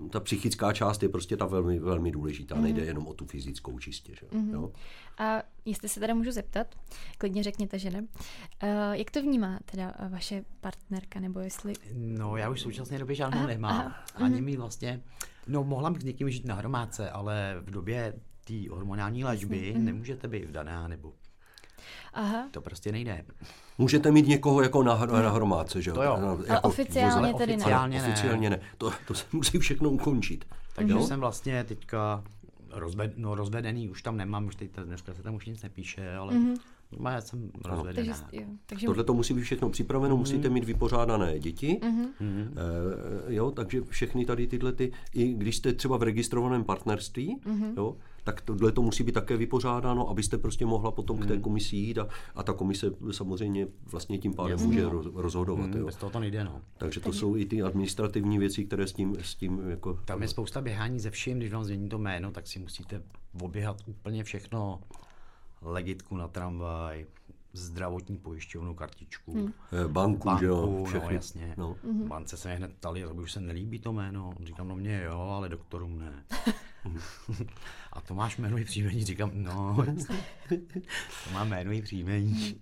ta psychická část je prostě ta velmi, velmi důležitá, mm. nejde jenom o tu fyzickou čistě. Že? Mm-hmm. Jo? A jestli se teda můžu zeptat, klidně řekněte, že ne. Uh, jak to vnímá teda vaše partnerka, nebo jestli... No, já už v současné době žádnou nemám. Aha, Ani uh-huh. mi vlastně... No, mohla bych s někým žít na hromádce, ale v době té hormonální léčby uh-huh. nemůžete být vdaná, nebo Aha. To prostě nejde. Můžete mít někoho jako na, na hromádce, že to jo? No, jako Ale oficiálně tedy ne. Oficiálně ne. Oficiálně ne. To, to se musí všechno ukončit. Takže mm-hmm. jsem vlastně teďka rozved, no, rozvedený už tam nemám, už teď dneska se tam už nic nepíše, ale mm-hmm. Já jsem rozvedená. Takže, jo, takže... Tohle to musí být všechno připraveno, mm-hmm. musíte mít vypořádané děti, mm-hmm. e, jo, takže všechny tady tyhle, ty, i když jste třeba v registrovaném partnerství, mm-hmm. jo, tak tohle to musí být také vypořádáno, abyste prostě mohla potom mm. k té mhm. komisi jít a, a ta komise samozřejmě vlastně tím pádem Jasně. může rozhodovat. Mm, jo. Bez toho to nejde, no. Takže to jsou i ty administrativní věci, které s tím, s tím jako... Tam je spousta běhání ze vším, když vám změní to jméno, tak si musíte oběhat úplně všechno legitku na tramvaj, zdravotní pojišťovnu, kartičku. Hmm. Banku, banku, že jo? Všechny. No jasně. No. Mm-hmm. Bance se mě hned ptali, že už se nelíbí to jméno. Říkám, no mě jo, ale doktorům ne. A to máš jméno i příjmení? Říkám, no, to má jméno i příjmení.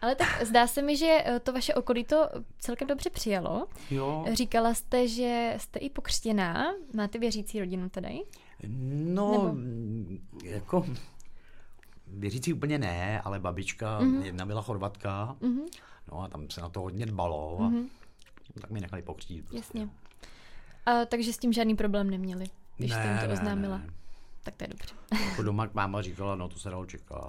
Ale tak zdá se mi, že eh, to vaše okolí to celkem dobře přijalo. Jo. Říkala jste, že jste i pokřtěná. Máte věřící rodinu tady? No, Nebo? jako věřící úplně ne, ale babička, mm-hmm. jedna byla chorvatka, mm-hmm. no a tam se na to hodně dbalo a mm-hmm. tak mi nechali pokřtít. Prostě. Jasně. A, takže s tím žádný problém neměli, když ne, jste jim to oznámila? Ne, ne. Tak to je dobře. Jako doma máma říkala, no to se dalo čekat.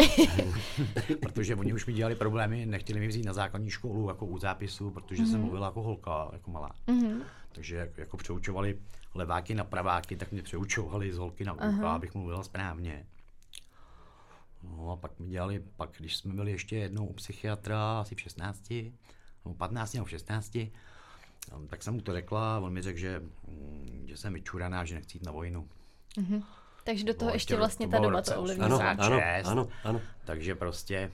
protože oni už mi dělali problémy, nechtěli mi vzít na základní školu jako u zápisu, protože mm-hmm. jsem mhm. mluvila jako holka, jako malá. Mm-hmm. Takže jako přeučovali leváky na praváky, tak mě přeučovali z holky na ucha, abych mluvila správně. No a pak mi dělali, pak když jsme byli ještě jednou u psychiatra, asi v 16, nebo 15 nebo v 16, Um, tak jsem mu to řekla, on mi řekl, že, mm, že jsem vyčuraná, že nechci jít na vojnu. Mm-hmm. Takže do toho Bylo ještě ještě- vlastně ta doba to ovlivnila. Ano, 86. ano, ano, ano. Takže prostě,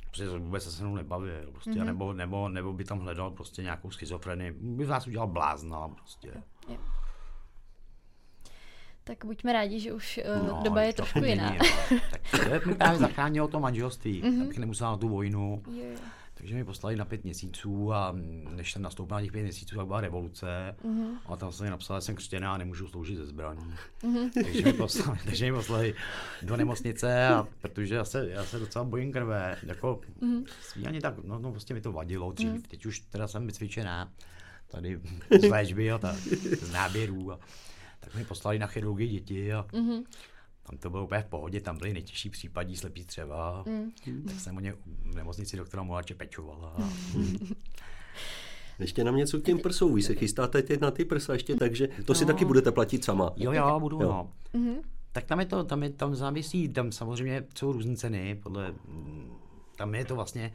prostě vůbec se se mnou nebavil, prostě, mm-hmm. nebo, nebo, nebo, by tam hledal prostě nějakou schizofrenii, by z nás udělal blázna, prostě. Jo. Tak buďme rádi, že už uh, No, doba je trošku není, jiná. no. Tak to mi právě zachránilo to manželství, mm-hmm. abych nemusel na tu vojnu. Jo. Takže mi poslali na pět měsíců a než jsem nastoupil na těch pět měsíců, tak byla revoluce. Mm-hmm. A tam jsem mi napsal, že jsem křtěná a nemůžu sloužit ze zbraní. Mm-hmm. takže, mi poslali, takže mi poslali do nemocnice, a protože já se, já se docela bojím krve. Jako mm-hmm. ani tak, no, no, prostě mi to vadilo dřív. Mm-hmm. Teď už teda jsem vycvičená tady z léčby a ta, z náběrů. A, tak mi poslali na chirurgii děti a mm-hmm. tam to bylo úplně v pohodě, tam byly nejtěžší případí slepý střeva. Mm. Tak jsem o ně v nemocnici doktora Molače pečovala. Ještě nám něco k těm prsou. Vy se chystáte teď na ty prsa ještě, takže to si taky budete platit sama. Jo, jo, budu, Jo. no. Mm-hmm. Tak tam je to, tam, je, tam závisí, tam samozřejmě jsou různé ceny, podle, tam je to vlastně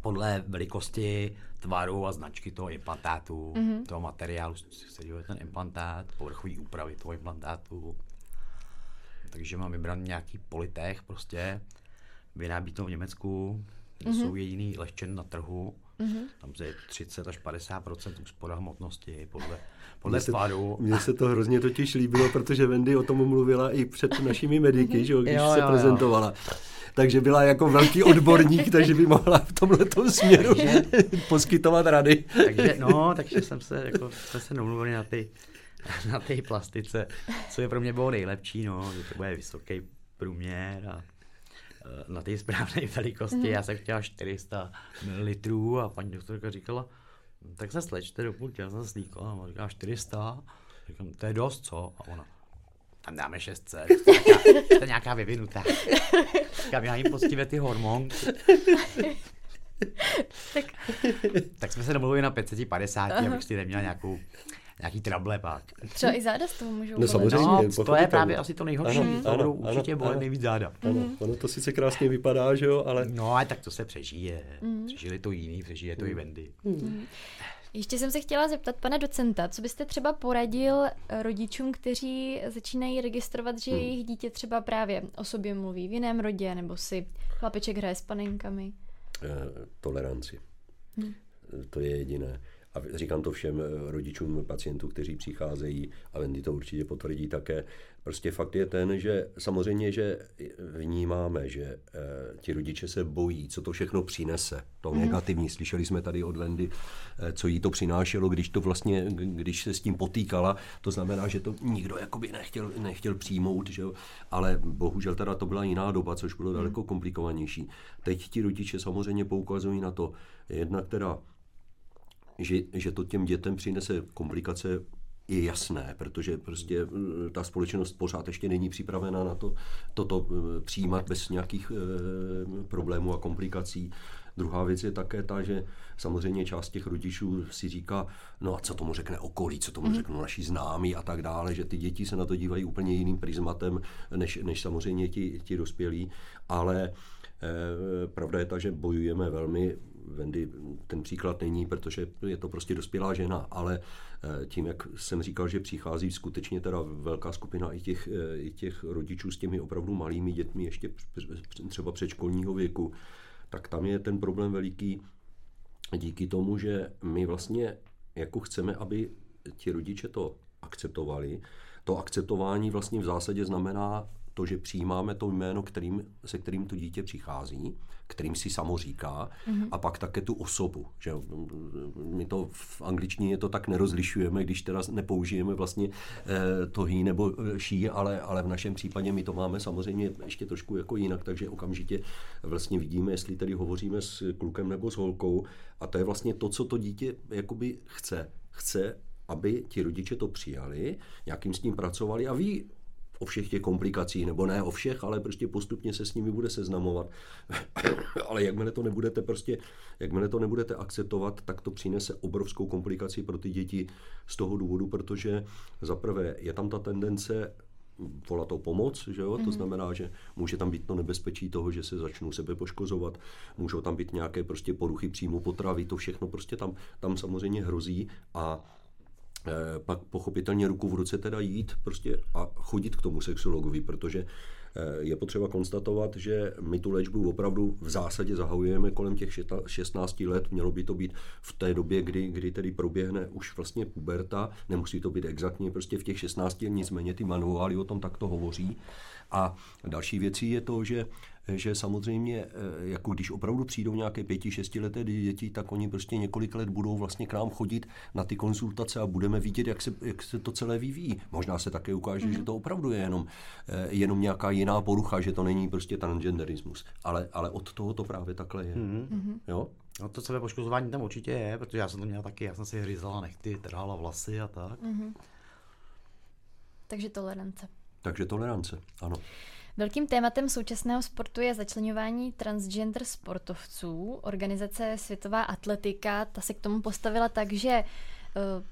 podle velikosti, tvaru a značky toho implantátu, mm-hmm. toho materiálu, z kterého je ten implantát, povrchový úpravy toho implantátu. Takže mám vybran nějaký politech prostě, vyrábí to v Německu, mm-hmm. jsou jediný lehčen na trhu, mm-hmm. tam je 30 až 50% úspora hmotnosti podle, podle Mně se, tvaru. mně se to hrozně totiž líbilo, protože Wendy o tom mluvila i před našimi mediky, že jo, když Jo, se jo, jo. prezentovala. Takže byla jako velký odborník, takže by mohla v tomhle směru poskytovat rady. takže, no, takže jsem se, jako, jsme se domluvili na ty, na té plastice, co je pro mě bylo nejlepší, no, že to bude vysoký průměr a na té správné velikosti. Já jsem chtěla 400 ml a paní doktorka říkala, "No, tak se slečte do půlky, já jsem se slíkla a říká 400. Říkám, to je dost, co? A ona, tam dáme 600, to je nějaká, to je nějaká vyvinutá. Říkám, já jim poctivě ty hormon. Tak Tak jsme se domluvili na 550, abych si neměla nějakou, nějaký trable pak. třeba i záda z toho můžou No bolet. samozřejmě. No, to je pochopitelně. právě asi to nejhorší, Ano, to ano, budou ano, určitě bolet ano. nejvíc záda. Ano, ono to sice krásně vypadá, že jo, ale No, ale tak to se přežije. Přežili to jiný, přežije to i Wendy. Ještě jsem se chtěla zeptat pana docenta, co byste třeba poradil eh, rodičům, kteří začínají registrovat, že jejich dítě třeba právě o sobě mluví v jiném rodě, nebo si chlapeček hraje s panenkami. eh, toleranci. To je jediné. A říkám to všem eh, rodičům pacientů, kteří přicházejí, a Wendy to určitě potvrdí také. Prostě fakt je ten, že samozřejmě, že vnímáme, že eh, ti rodiče se bojí, co to všechno přinese. To negativní. Slyšeli jsme tady od Wendy, eh, co jí to přinášelo, když to vlastně, když se s tím potýkala. To znamená, že to nikdo jakoby nechtěl, nechtěl přijmout, že jo? ale bohužel teda to byla jiná doba, což bylo daleko komplikovanější. Teď ti rodiče samozřejmě poukazují na to, jednak teda že, že to těm dětem přinese komplikace, je jasné, protože prostě eh, ta společnost pořád ještě není připravena na to, toto eh, přijímat bez nějakých eh, problémů a komplikací. Druhá věc je také ta, že samozřejmě část těch rodičů si říká, no a co tomu řekne okolí, co tomu řeknou naši známí a tak dále, že ty děti se na to dívají úplně jiným prismatem, než, než samozřejmě ti, ti dospělí, ale Eh, Pravda je ta, že bojujeme velmi. Wendy ten příklad není, protože je to prostě dospělá žena, ale eh, tím, jak jsem říkal, že přichází skutečně teda velká skupina i těch, eh, i těch rodičů s těmi opravdu malými dětmi, ještě třeba předškolního věku, tak tam je ten problém veliký díky tomu, že my vlastně jako chceme, aby ti rodiče to akceptovali. To akceptování vlastně v zásadě znamená to, že přijímáme to jméno, kterým, se kterým to dítě přichází, kterým si samo říká, mm-hmm. a pak také tu osobu. Že my to v angličtině to tak nerozlišujeme, když teda nepoužijeme vlastně eh, to he nebo eh, she, ale, ale v našem případě my to máme samozřejmě ještě trošku jako jinak, takže okamžitě vlastně vidíme, jestli tedy hovoříme s klukem nebo s holkou a to je vlastně to, co to dítě jakoby chce. Chce, aby ti rodiče to přijali, nějakým s ním pracovali a ví o všech těch komplikacích, nebo ne o všech, ale prostě postupně se s nimi bude seznamovat. ale jakmile to nebudete prostě, jakmile to nebudete akceptovat, tak to přinese obrovskou komplikaci pro ty děti z toho důvodu, protože za prvé je tam ta tendence volat o pomoc, že jo? Mm-hmm. to mhm. znamená, že může tam být to nebezpečí toho, že se začnou sebe poškozovat, můžou tam být nějaké prostě poruchy příjmu potravy, to všechno prostě tam, tam samozřejmě hrozí a pak pochopitelně ruku v ruce teda jít prostě a chodit k tomu sexologovi, protože Eh, je potřeba konstatovat, že my tu léčbu opravdu v zásadě zahajujeme kolem těch 16 let. Mělo by to být v té době, kdy, kdy tedy proběhne už vlastně puberta. Nemusí to být exaktně prostě v těch 16, nicméně ty manuály o tom takto hovoří. A další věcí je to, že že samozřejmě, eh, jako když opravdu přijdou nějaké pěti, šestileté děti, tak oni prostě několik let budou vlastně k nám chodit na ty konzultace a budeme vidět, jak se, jak se to celé vyvíjí. Možná se také ukáže, mm-hmm. že to opravdu je jenom, eh, jenom nějaká jiná porucha, že to není prostě transgenderismus. Ale, ale od toho to právě takhle je. Mm-hmm. Jo? No to sebepoškozování tam určitě je, protože já jsem to měla taky, já jsem si hryzala nechty, trhala vlasy a tak. Mm-hmm. Takže tolerance. Takže tolerance, ano. Velkým tématem současného sportu je začlenování transgender sportovců. Organizace Světová atletika ta se k tomu postavila tak, že eh,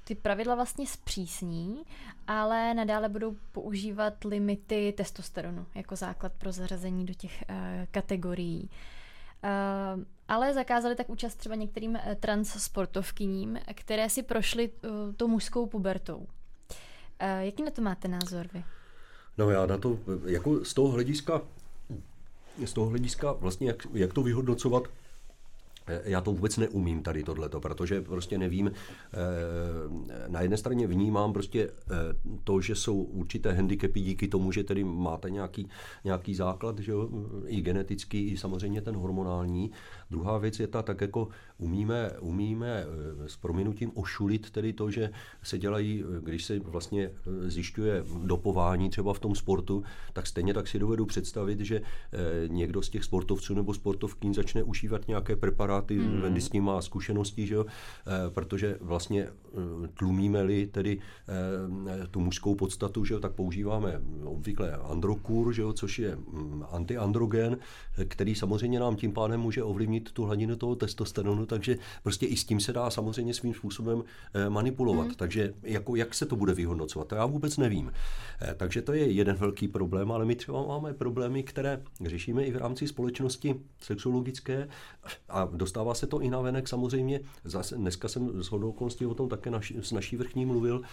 ty pravidla vlastně zpřísní, ale nadále budou používat limity testosteronu jako základ pro zařazení do těch uh, kategorií. Uh, ale zakázali tak účast třeba některým trans sportovkyním, které si prošly uh, tou mužskou pubertou. Jaký na to máte názor vy? No já na to, jako z toho hlediska, z toho hlediska vlastně, jak, jak to vyhodnocovat, já to vůbec neumím tady tohleto, protože prostě nevím. Eh, na jedné straně vnímám prostě eh, to, že jsou určité handicapy díky tomu, že tedy máte nějaký, nějaký základ, že jo, i genetický, i samozřejmě ten hormonální. Druhá věc je ta, tak jako umíme, umíme eh, s prominutím ošulit tedy to, že se dělají, když se vlastně zjišťuje dopování třeba v tom sportu, tak stejně tak si dovedu představit, že někdo z těch sportovců nebo sportovkyň začne užívat nějaké preparáty, ty mm. Wendy s ním má zkušenosti, že jo? E, protože vlastně e, tlumíme-li tedy e, tu mužskou podstatu, že jo? tak používáme obvykle androkur, že jo? což je mm, antiandrogen, který samozřejmě nám tím pádem může ovlivnit tu hladinu toho testosteronu, takže prostě i s tím se dá samozřejmě svým způsobem manipulovat. Mm. Takže jako, jak se to bude vyhodnocovat, to já vůbec nevím. Takže to je jeden velký problém, ale my třeba máme problémy, které řešíme i v rámci společnosti sexuologické a dostává se to i na venek samozřejmě. Zase dneska jsem s hodou okolností o tom také naši, s naší vrchní mluvil. Eh,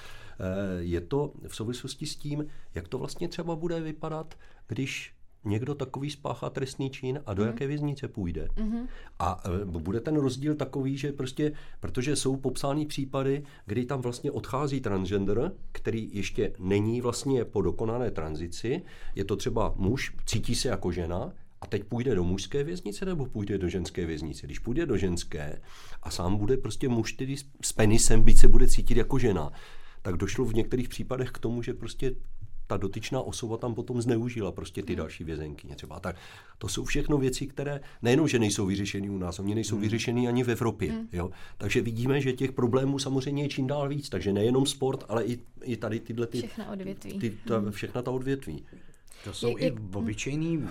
je to v souvislosti s tím, jak to vlastně třeba bude vypadat, když někdo takový spáchá trestný čin a do mm. jaké věznice půjde. Mm-hmm. A e, bude ten rozdíl takový, že prostě, protože jsou popsány případy, kdy tam vlastně odchází transgender, který ještě není vlastně po dokonané tranzici, je to třeba muž, cítí se jako žena, a teď půjde do mužské věznice nebo půjde do ženské věznice? Když půjde do ženské a sám bude prostě muž, který s penisem, byť se bude cítit jako žena, tak došlo v některých případech k tomu, že prostě ta dotyčná osoba tam potom zneužila prostě ty hmm. další vězenky. Třeba. Tak to jsou všechno věci, které nejenom, že nejsou vyřešeny u nás, oni nejsou hmm. vyřešeny ani v Evropě. Hmm. Jo? Takže vidíme, že těch problémů samozřejmě je čím dál víc. Takže nejenom sport, ale i, i tady tyhle ty, všechna odvětví. Ty, ta, hmm. všechna ta odvětví. To jsou je, i obyčejný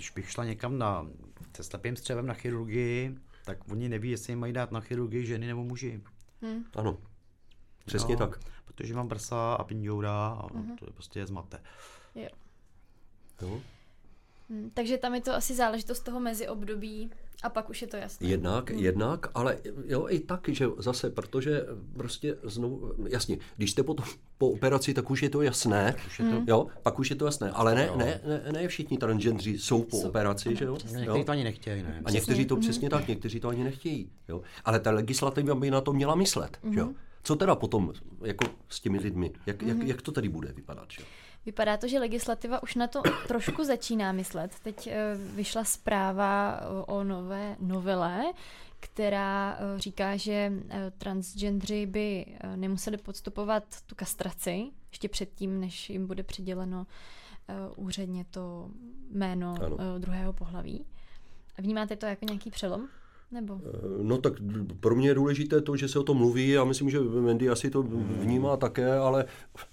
když bych šla někam na, se slepým střevem na chirurgii, tak oni neví, jestli mají dát na chirurgii ženy nebo muži. Hmm. Ano, přesně no, tak. Protože mám prsa a pindoura a uh-huh. to je prostě zmate. Jo. jo. Hmm, takže tam je to asi záležitost toho meziobdobí, a pak už je to jasné. Jednak, hmm. jednak, ale jo, i tak, že zase, protože prostě znovu, jasně, když jste potom po operaci, tak už je to jasné, už je to, hmm. jo, pak už je to jasné, ale ne, ne, ne, ne všichni transgendři jsou po jsou, operaci, že jo? Někteří to ani nechtějí, ne? A někteří to přesně hmm. tak, někteří to ani nechtějí, jo? Ale ta legislativa by na to měla myslet, hmm. jo? Co teda potom jako s těmi lidmi, jak, jak, jak to tady bude vypadat, že jo? Vypadá to, že legislativa už na to trošku začíná myslet. Teď eh, vyšla zpráva o nové novele, která eh, říká, že eh, transgendři by nemuseli podstupovat tu kastraci ještě předtím, než jim bude přiděleno úředně to jméno ano. druhého pohlaví. Vnímáte to jako nějaký přelom? Nebo? Eh, no tak pro mě je důležité to, že se o tom mluví. Já myslím, že Mendy asi to vnímá také, ale,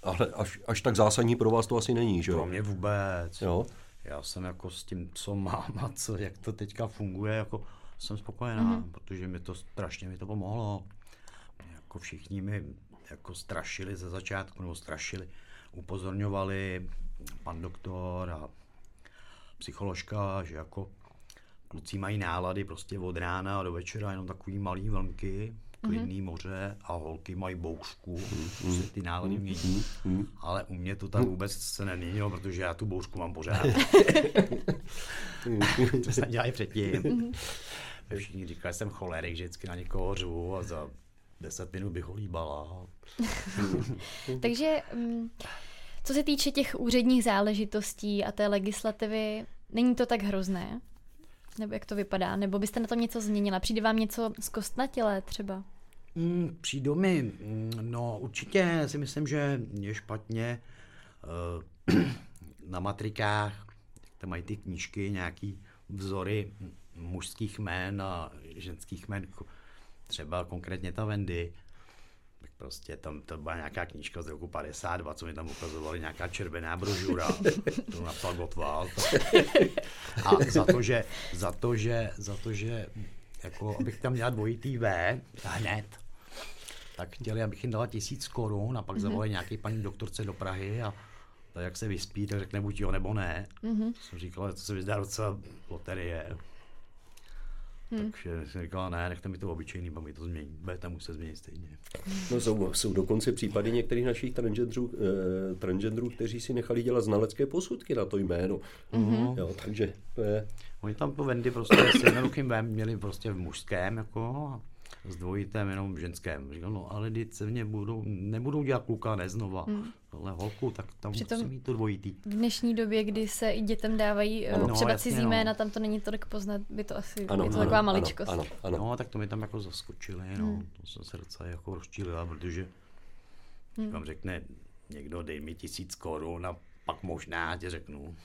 ale až, až tak zásadní pro vás to asi není, že jo? Pro mě vůbec. Jo? Já jsem jako s tím, co mám a co, jak to teďka funguje, jako jsem spokojená, mm-hmm. protože mi to strašně mi to pomohlo. Jako všichni mi jako strašili ze začátku, nebo strašili. upozorňovali pan doktor a psycholožka, že jako kluci mají nálady prostě od rána do večera jenom takový malý vlnky, klidný moře a holky mají bouřku, prostě ty nálady mění. Ale u mě to tak vůbec se neměnilo, protože já tu bouřku mám pořád. to jsem dělal i předtím. Všichni říkali, že jsem cholerik, že vždycky na někoho řvu a za deset minut bych ho líbala. Takže mm, co se týče těch úředních záležitostí a té legislativy, není to tak hrozné? Nebo jak to vypadá? Nebo byste na tom něco změnila? Přijde vám něco z kostnatělé třeba? Mm, přijdu mi, mm, no určitě si myslím, že je špatně uh, na matrikách, tam mají ty knížky, nějaký vzory mužských jmén a ženských jmén, jako třeba konkrétně ta Wendy, tak prostě tam to byla nějaká knížka z roku 52, co mi tam ukazovali, nějaká červená brožura, to napsal Gottwald. A za to, že, za to, že, za to, že jako, abych tam měla dvojitý V hned, tak chtěli, abych jim dala tisíc korun a pak zavolali nějaký paní doktorce do Prahy a tak jak se vyspí, tak řekne buď jo nebo ne. Mm-hmm. Jsem říkal, to se mi zdá docela loterie. Hmm. Takže jsem říkala, ne, nechte mi to obyčejný, pak mi to změní. Budete muset změnit stejně. No jsou, jsou dokonce případy některých našich transgenderů, eh, transgenderů, kteří si nechali dělat znalecké posudky na to jméno. Mm-hmm. Jo, takže to je... Oni tam po Wendy prostě s jednoduchým měli prostě v mužském, jako, s dvojitém jenom ženském. Říkal, no ale teď se mě budou, nebudou dělat kluka, ne znova, hmm. ale holku, tak tam Přitom musí mít to dvojitý. V dnešní době, kdy se i dětem dávají Ano, ano, třeba jasně, cizí no. jména, tam to není tolik poznat, by to asi, Ano, je to ano, taková ano, maličkost. ano, ano. No, tak to mi tam jako zaskočili, no. Hmm. To jsem se docela jako rozčílila, protože hmm. vám řekne někdo, dej mi tisíc korun a pak možná ti řeknu,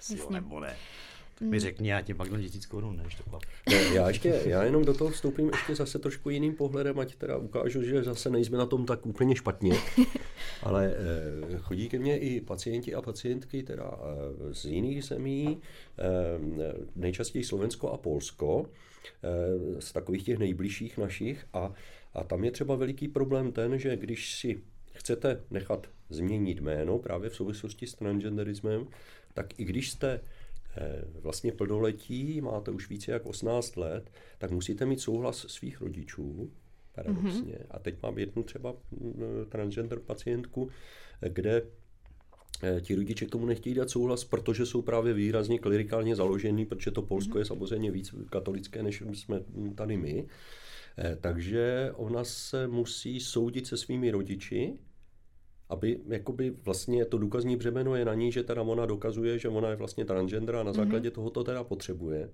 si jo nebo ne. Mi řekni, já ti pak dám tisíc korun, než to klap. Ne, Já ještě, já jenom do toho vstoupím ještě zase trošku jiným pohledem, ať teda ukážu, že zase nejsme na tom tak úplně špatně. Ale eh, chodí ke mně i pacienti a pacientky teda eh, z jiných zemí, eh, nejčastěji Slovensko a Polsko, eh, z takových těch nejbližších našich a, a tam je třeba veliký problém ten, že když si chcete nechat změnit jméno právě v souvislosti s transgenderismem, tak i když jste eh, vlastně plnoletí, máte už více jak 18 let, tak musíte mít souhlas svých rodičů, paradoxně. Mm-hmm. A teď mám jednu třeba mm, transgender pacientku, eh, kde eh, ti rodiče k tomu nechtějí dát souhlas, protože jsou právě výrazně klerikálně založený, protože to Polsko je samozřejmě víc katolické, než jsme tady my. Eh, Takže ona se musí soudit se svými rodiči, aby jakoby vlastně to důkazní břemeno je na ní, že teda ona dokazuje, že ona je vlastně transgender a na základě mm-hmm. toho to teda potřebuje.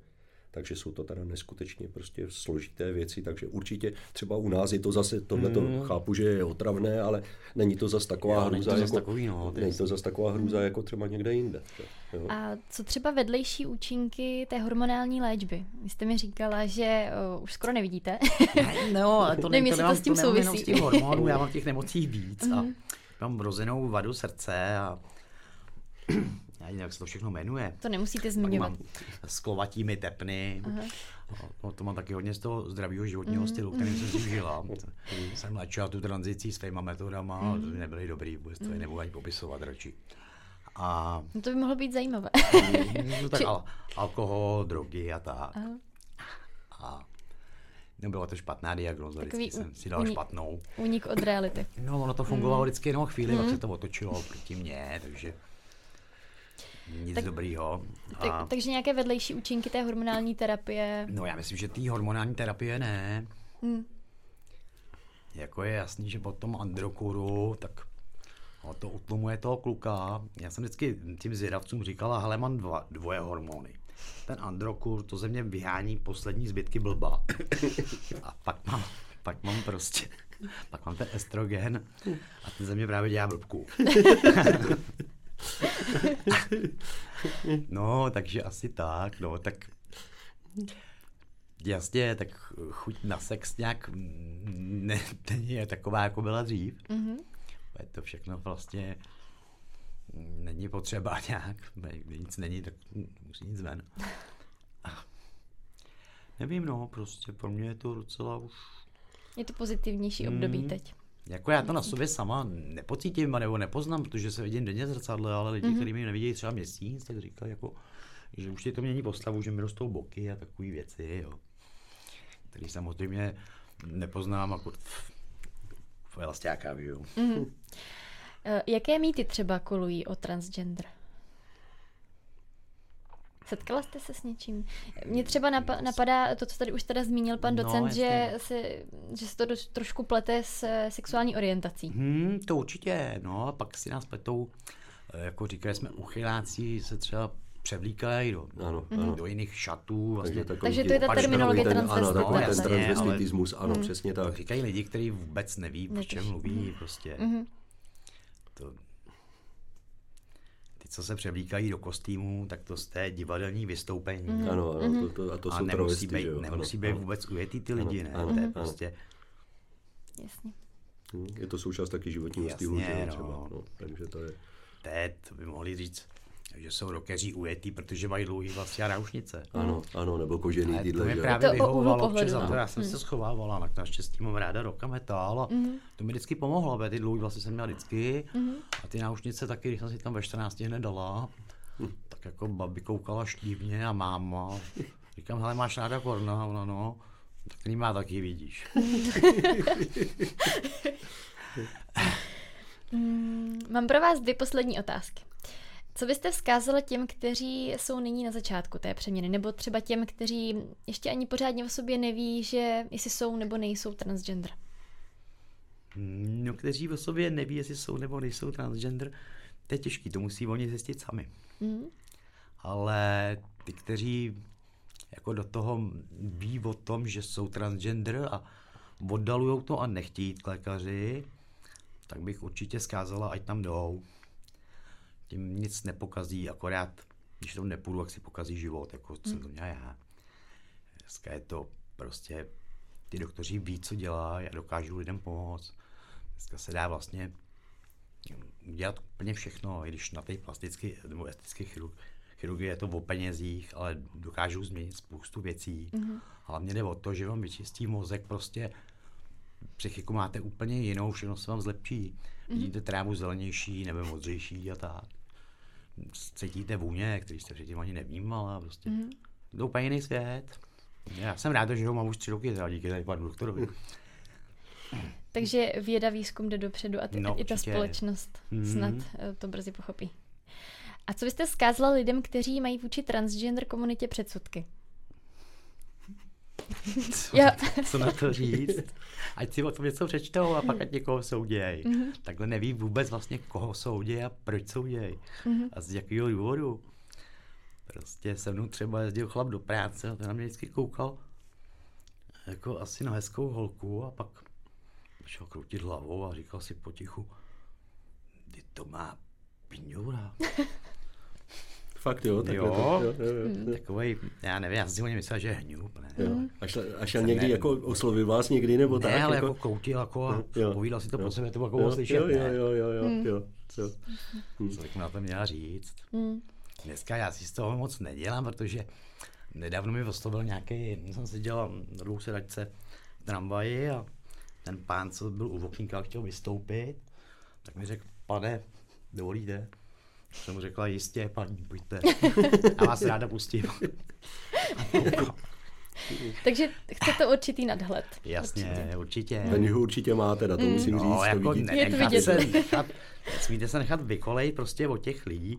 Takže jsou to teda neskutečně prostě složité věci, takže určitě třeba u nás je to zase, tohle to Mm. chápu, že je otravné, ale není to zase taková Jo, není hrůza, to zas jako, takový, no, není to zase taková hrůza jako třeba někde jinde. Jo. A co třeba vedlejší účinky té hormonální léčby? Vy jste mi říkala, že uh, už skoro nevidíte. Ne, no, ale to, Nevím, ne, to jestli to s tím to souvisí. z těch hormonů, já mám těch nemocí víc a mám vrozenou vadu srdce a já nevím, jak se to všechno jmenuje. to nemusíte Pak zmiňovat. mám sklovatími tepny. No, to mám taky hodně z toho zdravého životního Mhm, stylu, kterým jsem si žila. Jsem léčila tu tranzici svýma metodama, ale to by nebyly dobrý, vůbec to je nebudu ani popisovat radši. A No to by mohlo být zajímavé. no, tak al- alkohol, drogy a tak. A nebyla to špatná diagnoza, Takový vždycky jsem si dal uni- špatnou. Unik od reality. No, ono to Mm. fungovalo vždycky jenom chvíli, pak se to otočilo proti mně, takže nic Tak- dobrýho. Tak, A, takže nějaké vedlejší účinky té hormonální terapie. no já myslím, že té hormonální terapie ne. Hmm. Jako je jasný, že po tom androkuru, tak no, to utlumuje toho kluka. Já jsem vždycky tím zvědavcům říkala, hele, mám dva, dvoje hormony. Ten androkur, to ze mě vyhání poslední zbytky blba. A pak mám, pak mám prostě, pak mám ten estrogen a ten ze mě právě dělá blbku. No, takže asi tak, no, tak jasně, tak chuť na sex nějak ne, není taková, jako byla dřív. Mhm. Je to všechno vlastně není potřeba nějak, když nic není, tak musí nic ven. Nevím, no, prostě pro mě je to docela už Je to pozitivnější období Mm. teď. Jako já to na sobě sama nepocítím nebo nepoznám, protože se vidím denně zrcadle, ale lidi, mm-hmm. kteří mi nevidí třeba měsíc, tak říkají, jako, že už ti to mění postavu, že mi rostou boky a takové věci, jo. Který samozřejmě nepoznám, jako vlastně jaká view. Mm-hmm. Jaké mýty třeba kolují o transgender? Setkala jste se s něčím? Mně třeba napadá to, co tady už teda zmínil pan no, docent, no, že, se, že se to do, trošku plete s sexuální orientací. Hmm, to určitě, no, pak si nás pletou, eh, jako říkali jsme, uchyláci se třeba převlíkají do, ano, ano. do jiných šatů. Vlastně. Takže, Takže to je ta terminologie transvestitismus. Ano, takový ten transvestitismus, ano, hmm. přesně tak. Říkají lidi, kteří vůbec neví, o čem mluví, hmm. prostě. Hmm. To, ty, co se převlíkají do kostýmů, tak to z divadelní vystoupení. Mm. Ano, ano, to, to, a to a jsou nemusí být, jo? nemusí být vůbec ujetý ty lidi, ano, ne? Ano, to je prostě... Jasně. Hm, je to součást taky životního Jasně, stylu, že no. třeba, no, takže to je... Teď by mohli říct, že jsou rokeří ujetý, protože mají dlouhý vlasy a náušnice. Ano, ano, nebo kožený týdle. To mi právě to vyhovovalo občas za to, já jsem hmm. se schovávala, na naštěstí mám ráda roka metal a mm. to mi vždycky pomohlo, aby ty dlouhý vlasy jsem měla vždycky mm. a ty náušnice taky, když jsem si tam ve 14 hned dala, mm. tak jako babi koukala štívně a máma. Říkám, hele, máš ráda porno? A ona, no, tak má taky, vidíš. mm, mám pro vás dvě poslední otázky. Co byste vzkázala těm, kteří jsou nyní na začátku té přeměny, nebo třeba těm, kteří ještě ani pořádně o sobě neví, že jestli jsou nebo nejsou transgender? No, kteří o sobě neví, jestli jsou nebo nejsou transgender, to je těžký, to musí oni zjistit sami. Mm. Ale ty, kteří jako do toho ví o tom, že jsou transgender a oddalují to a nechtějí jít k lékaři, tak bych určitě zkázala, ať tam jdou tím nic nepokazí, akorát když to nepůjdu, jak si pokazí život, jako hmm. jsem to měl já. Dneska je to prostě, ty doktoři ví, co dělá, já dokážu lidem pomoct. Dneska se dá vlastně dělat úplně všechno, i když na té plastické nebo estetické chirurg, chirurgie je to o penězích, ale dokážu změnit spoustu věcí. Mm-hmm. Hlavně jde o to, že vám vyčistí mozek, prostě psychiku máte úplně jinou, všechno se vám zlepší. Mm-hmm. Vidíte trávu zelenější nebo modřejší a tak cítíte vůně, který jste předtím ani nevnímala. Prostě. Mm. To je úplně jiný svět. Já jsem rád, že ho mám už tři roky, teda díky tady panu doktorovi. Takže věda, výzkum jde dopředu a ty, no, i ta společnost mm. snad eh, to brzy pochopí. A co byste zkázala lidem, kteří mají vůči transgender komunitě předsudky? Co, co na to říct? Ať si o tom něco přečtou a pak ať někoho soudějí. Mm-hmm. Takhle neví vůbec vlastně, koho soudějí a proč soudějí. Mm-hmm. A z jakého důvodu. Prostě se mnou třeba jezdil chlap do práce a ten na mě vždycky koukal jako asi na hezkou holku a pak začal kroutit hlavou a říkal si potichu, ty to má piňura. Fakt jo, takhle jo, to, jo, jo, jo. Hmm. Takový, já nevím, já si o něm myslel, že je hňup, ne. Jo. Až, až někdy ne, jako oslovil vás někdy, nebo ne, tak? ale jako, jako koutil jako a jo, povídal si to jo. po sebe, to bylo jako slyšet, jo, jo, jo, jo, jo, hmm. jo, jo. Hmm. Co bych na to měla říct? Hmm. Dneska já si z toho moc nedělám, protože nedávno mi oslovil nějaký, jsem si dělal na dvou sedačce v tramvaji a ten pán, co byl u okýnka, chtěl vystoupit, tak mi řekl, pane, dovolíte? Jsem mu řekla, jistě, paní, pojďte. A vás ráda pustím. Takže chcete určitý nadhled. Jasně, určitě. určitě. Ten ho určitě máte, na to mm. musím no, říct. Jako to je to vidět. Se nechat, smíte se nechat vykolej prostě od těch lidí,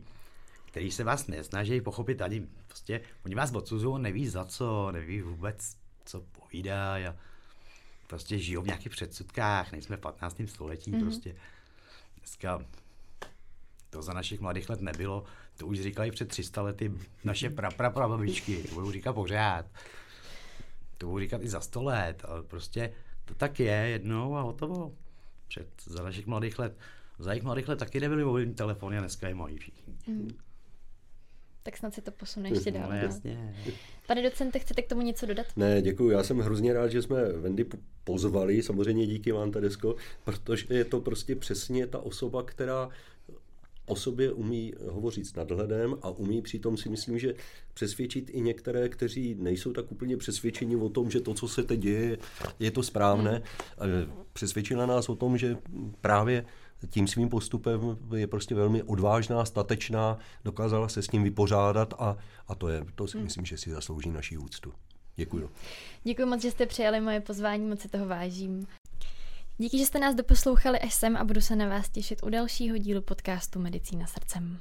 kteří se vás nesnaží pochopit ani, prostě, oni vás odsuzují, neví za co, neví vůbec, co povídá a prostě žijou v nějakých předsudkách, nejsme v 15. století, mm. prostě dneska to za našich mladých let nebylo. To už říkali před 300 lety naše prapraprababičky. To budou říkat pořád. To budou říkat i za 100 let. Ale prostě to tak je jednou a hotovo. Před, za našich mladých let. Za jejich mladých let taky nebyly mobilní telefony a dneska je mají všichni. Mm. Tak snad si to posune ještě dál. No, jasně. Pane docente, chcete k tomu něco dodat? Ne, děkuji. Já jsem hrozně rád, že jsme Wendy pozvali, samozřejmě díky vám, Tedesko, protože je to prostě přesně ta osoba, která o sobě umí hovořit s nadhledem a umí přitom si myslím, že přesvědčit i některé, kteří nejsou tak úplně přesvědčeni o tom, že to, co se teď děje, je to správné. Hmm. Přesvědčila nás o tom, že právě tím svým postupem je prostě velmi odvážná, statečná, dokázala se s tím vypořádat a, a to, je, to si hmm. myslím, že si zaslouží naší úctu. Děkuji. Děkuji moc, že jste přijali moje pozvání, moc si toho vážím. Díky, že jste nás doposlouchali až sem a budu se na vás těšit u dalšího dílu podcastu Medicína srdcem.